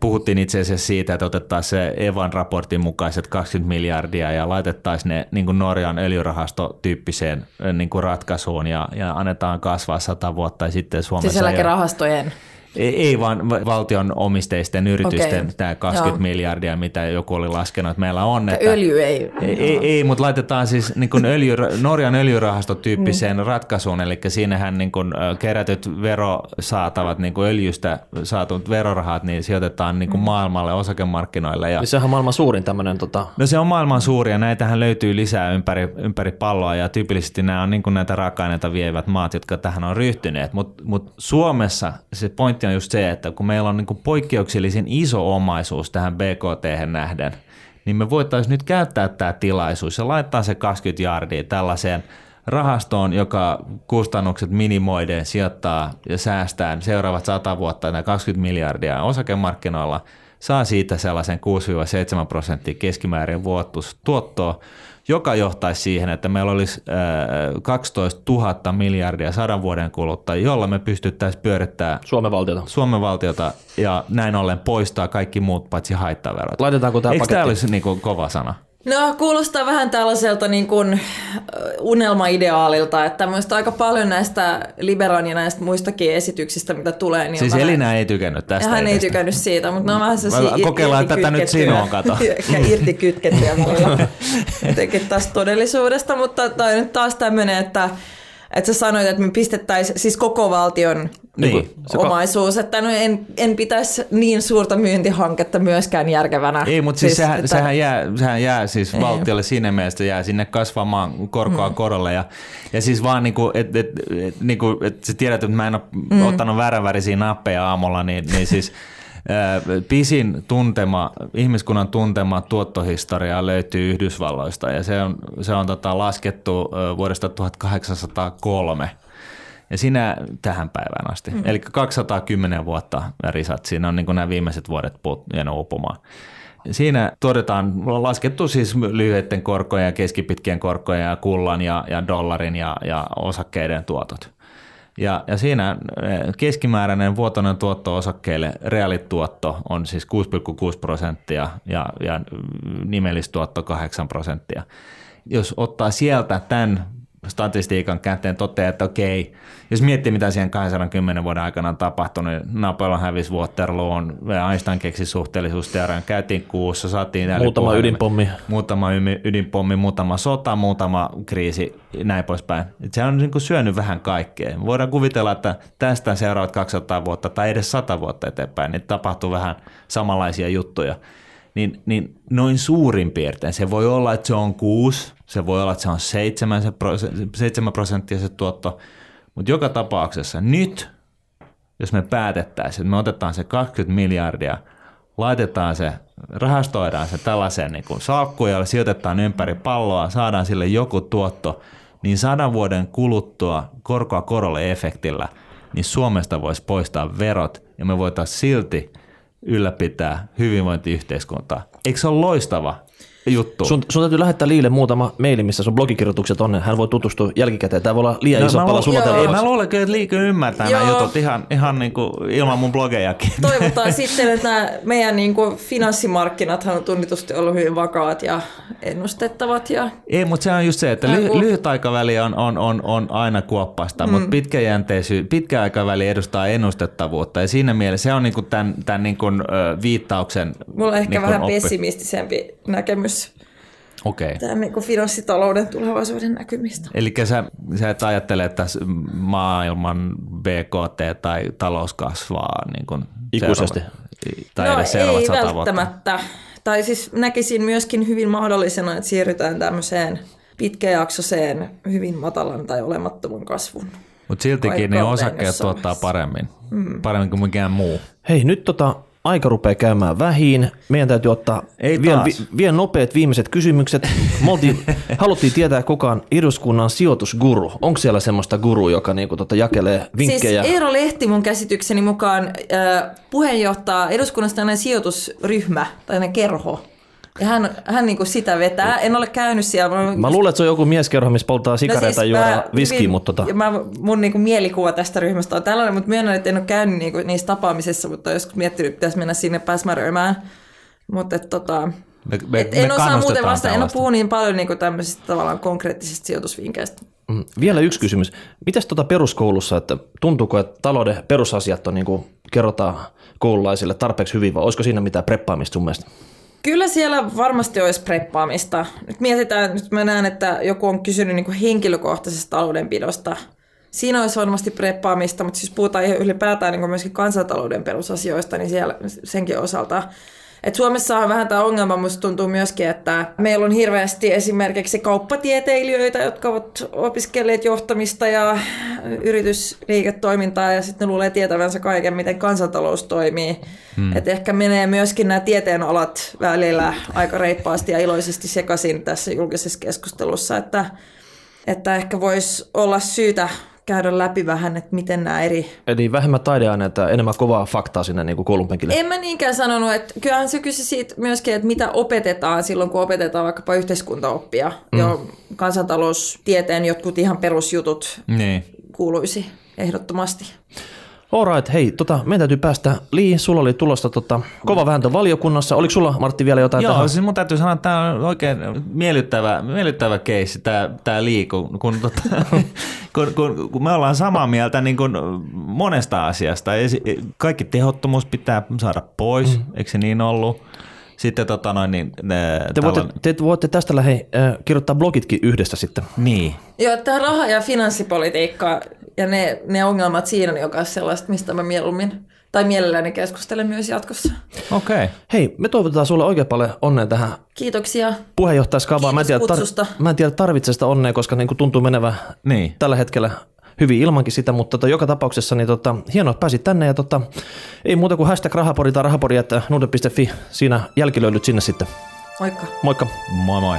puhuttiin itse asiassa siitä, että otettaisiin se Evan raportin mukaiset 20 miljardia ja laitettaisiin ne niin kuin Norjan öljyrahastotyyppiseen niin kuin ratkaisuun ja, ja annetaan kasvaa sata vuotta ja sitten Suomessa... Siis eläkerahastojen? Ei, ei vaan va- valtion omisteisten yritysten Okei. tämä 20 Joo. miljardia, mitä joku oli laskenut, että meillä on. Että Öljy ei. ei, ei, ei mutta laitetaan siis niin kuin öljy, Norjan öljyrahastotyyppiseen mm. ratkaisuun, eli siinähän niin kuin kerätyt verosaatavat niin kuin öljystä saatut verorahat, niin sijoitetaan niin kuin maailmalle osakemarkkinoille. Ja, Niin sehän on maailman suurin tämmöinen tota, No se on maailman suuri ja näitähän löytyy lisää ympäri, ympäri palloa ja tyypillisesti nämä on niin kuin näitä raaka-aineita vievät maat, jotka tähän on ryhtyneet. Mutta mut Suomessa se pointti on just se, että kun meillä on niin kuin poikkeuksellisen iso omaisuus tähän BKT nähden, niin me voitaisiin nyt käyttää tämä tilaisuus ja laittaa se 20 jardia tällaiseen rahastoon, joka kustannukset minimoiden sijoittaa ja säästää seuraavat 100 vuotta nämä 20 miljardia osakemarkkinoilla, saa siitä sellaisen 6-7 prosenttia keskimäärin vuotuis tuottoa, joka johtaisi siihen, että meillä olisi äh, 12 000 miljardia sadan vuoden kuluttua, jolla me pystyttäisiin pyörittämään Suomen valtiota. Suomen valtiota ja näin ollen poistaa kaikki muut paitsi haittaverot. Laitetaanko tämä Eikö tämä paketti? olisi niin kova sana? No kuulostaa vähän tällaiselta niin kuin unelmaideaalilta, että minusta aika paljon näistä Liberan ja näistä muistakin esityksistä, mitä tulee, niin on Siis vähän, Elina ei tykännyt tästä. hän ei ideasta. tykännyt siitä, mutta ne on vähän sellaisia Mä kokeillaan tätä nyt sinua, kato. Ehkä irti kytkettyjä välillä jotenkin tästä todellisuudesta, mutta toi nyt taas tämmöinen, että että sä sanoit, että me pistettäisiin siis koko valtion Niin. Se ko- omaisuus, että no en, en pitäisi niin suurta myyntihanketta myöskään järkevänä. Ei, mutta siis, sehän, että- sehän, jää, sehän jää siis valtiolle siinä mielessä, jää sinne kasvamaan korkoa mm. korolle. Ja, ja siis vaan niin kuin, että et, et, niin kuin, et sä tiedät, että mä en ole mm. ottanut vääränvärisiä nappeja aamulla, niin, niin siis pisin tuntema, ihmiskunnan tuntema tuottohistoria löytyy Yhdysvalloista ja se on, se on tota, laskettu vuodesta 1803 ja siinä tähän päivään asti. Mm. Eli 210 vuotta risat, siinä on niin nämä viimeiset vuodet jäänyt uupumaan. Siinä todetaan, laskettu siis lyhyiden korkojen ja keskipitkien korkojen ja kullan ja, ja dollarin ja, ja osakkeiden tuotot. Ja, ja siinä eh, keskimääräinen vuotoinen tuotto osakkeille, reaalituotto on siis 6,6 prosenttia ja, ja nimellistuotto 8 prosenttia. Jos ottaa sieltä tämän statistiikan käteen toteaa, että okei, jos miettii mitä siihen 210 vuoden aikana on tapahtunut, niin Napoleon hävisi Waterloon, Einstein keksi suhteellisuusteorian, käytiin kuussa, saatiin Muutama ydinpommi. muutama ydinpommi, muutama sota, muutama kriisi, näin poispäin. Et se on niin kuin syönyt vähän kaikkea. Voidaan kuvitella, että tästä seuraavat 200 vuotta tai edes 100 vuotta eteenpäin, niin tapahtuu vähän samanlaisia juttuja. Niin, niin noin suurin piirtein se voi olla, että se on 6, se voi olla, että se on 7, se prosen- 7 prosenttia se tuotto, mutta joka tapauksessa nyt, jos me päätettäisiin, että me otetaan se 20 miljardia, laitetaan se, rahastoidaan se tällaiseen niin salkkuun ja sijoitetaan ympäri palloa, saadaan sille joku tuotto, niin sadan vuoden kuluttua korkoa korolle efektillä, niin Suomesta voisi poistaa verot ja me voitaisiin silti ylläpitää hyvinvointiyhteiskuntaa. Eikö se ole loistava juttu? Sun, sun täytyy lähettää Liille muutama maili, missä sun blogikirjoitukset on. Hän voi tutustua jälkikäteen. Tämä voi olla liian iso No, mä pala sulateltavaksi. Ei, mä luulen että liikaa ymmärtää nämä Joo. jutut ihan, ihan niin kuin ilman mun blogejakin. Toivotaan sitten, että nämä meidän niin kuin finanssimarkkinathan on tunnitusti ollut hyvin vakaat ja ennustettavat. Ja Ei, mutta se on just se, että ly- lyhyt aikaväli on, on, on, on aina kuoppasta, mm. mutta pitkäjänteisyys, pitkä aikaväli edustaa ennustettavuutta ja siinä mielessä se on niinku tämän, tämän niinku, ö, viittauksen mulla on ehkä niinku vähän oppi- pessimistisempi näkemys Okei. Tämän niin kuin finanssitalouden tulevaisuuden näkymistä. Eli sä, sä et ajattele, että maailman BKT tai talous kasvaa niin kuin Ikuisesti. tai no edes seuraavat ei sata vuotta. välttämättä. Tai siis näkisin myöskin hyvin mahdollisena, että siirrytään tämmöiseen pitkäjaksoiseen, hyvin matalan tai olemattoman kasvun. Mutta siltikin ne osakkeet tuottaa paremmin, mm. paremmin kuin mikään muu. Hei, nyt tota, aika rupeaa käymään vähin. Meidän täytyy ottaa Ei vielä, taas. vi, vielä nopeat viimeiset kysymykset. Me oltiin, haluttiin tietää, kuka on eduskunnan sijoitusguru. Onko siellä semmoista guru, joka niinku tota jakelee vinkkejä? Siis Eero Lehti mun käsitykseni mukaan äh, puheenjohtaa eduskunnasta tällainen sijoitusryhmä, tai kerho. Ja hän, hän niinku sitä vetää. En ole käynyt siellä. Mä luulen, että se on joku mieskerho, missä polttaa sikareita ja No mä juodaan viskiä, mutta tota, ja mä, mun niinku mielikuva tästä ryhmästä on tällainen, mutta myönnän, että en ole käynyt niinku niissä tapaamisissa, mutta joskus miettinyt, että pitäisi mennä sinne päsmäröimään. Mutta et, tota, Me, me, et en me osaa muuten vasta, en ole puhunut niin paljon niinku tämmöisistä tavallaan konkreettisista sijoitusvinkkeistä. mm, vielä yksi kysymys. Mitäs tota peruskoulussa, että tuntuuko, että talouden perusasiat on niinku kerrotaan koululaisille tarpeeksi hyvin, vai olisiko siinä mitään preppaamista sun mielestä? Kyllä siellä varmasti olisi preppaamista. Nyt mietitään, nyt mä näen, että joku on kysynyt niin henkilökohtaisesta taloudenpidosta. Siinä olisi varmasti preppaamista, mutta siis puhutaan ylipäätään niin myöskin kansantalouden perusasioista, niin siellä senkin osalta et Suomessa on vähän tämä ongelma, musta tuntuu myöskin, että meillä on hirveästi esimerkiksi kauppatieteilijöitä, jotka ovat opiskelleet johtamista ja yritysliiketoimintaa ja sitten ne luulee tietävänsä kaiken, miten kansantalous toimii. Hmm. Et ehkä menee myöskin nämä tieteenalat välillä aika reippaasti ja iloisesti sekaisin tässä julkisessa keskustelussa, että, että ehkä voisi olla syytä käydä läpi vähän, että miten nämä eri... Eli vähemmän taideaineita, enemmän kovaa faktaa sinne niin koulun penkille. En mä niinkään sanonut, että kyllähän se kysyi siitä myöskin, että mitä opetetaan silloin, kun opetetaan vaikkapa yhteiskuntaoppia. Mm. Jo kansantaloustieteen jotkut ihan perusjutut niin. kuuluisi ehdottomasti. Alright, hei, tota, meidän täytyy päästä. Lii, sulla oli tulosta tota, kova vääntö valiokunnassa. Oliko sulla, Martti, vielä jotain Joo, tähän? siis mun täytyy sanoa, että tämä on oikein miellyttävä, miellyttävä keissi, tämä, tämä Lii, kun, kun, tota, kun, kun, kun, me ollaan samaa mieltä niin kun monesta asiasta. Kaikki tehottomuus pitää saada pois, mm. eikö se niin ollut? Sitten tota noin, niin, ne, te, voitte, te voitte tästä lähe, äh, kirjoittaa blogitkin yhdessä sitten. Niin. Joo, tämä raha- ja finanssipolitiikka ja ne, ne ongelmat siinä on joka sellaista, mistä mä mieluummin tai mielelläni keskustelen myös jatkossa. Okei. Okay. Hei, me toivotetaan sulle oikein paljon onnea tähän. Kiitoksia. Puheenjohtajaskavaan. Mä en tiedä, tar- mä en tiedä tarvitse sitä onnea, koska niin kuin tuntuu menevä niin. tällä hetkellä hyvin ilmankin sitä, mutta tota, joka tapauksessa niin tota, hienoa, että pääsit tänne ja tota, ei muuta kuin hashtag rahapori tai rahapori, että nuude.fi, siinä jälkilöilyt sinne sitten. Moikka. Moikka. Moi moi.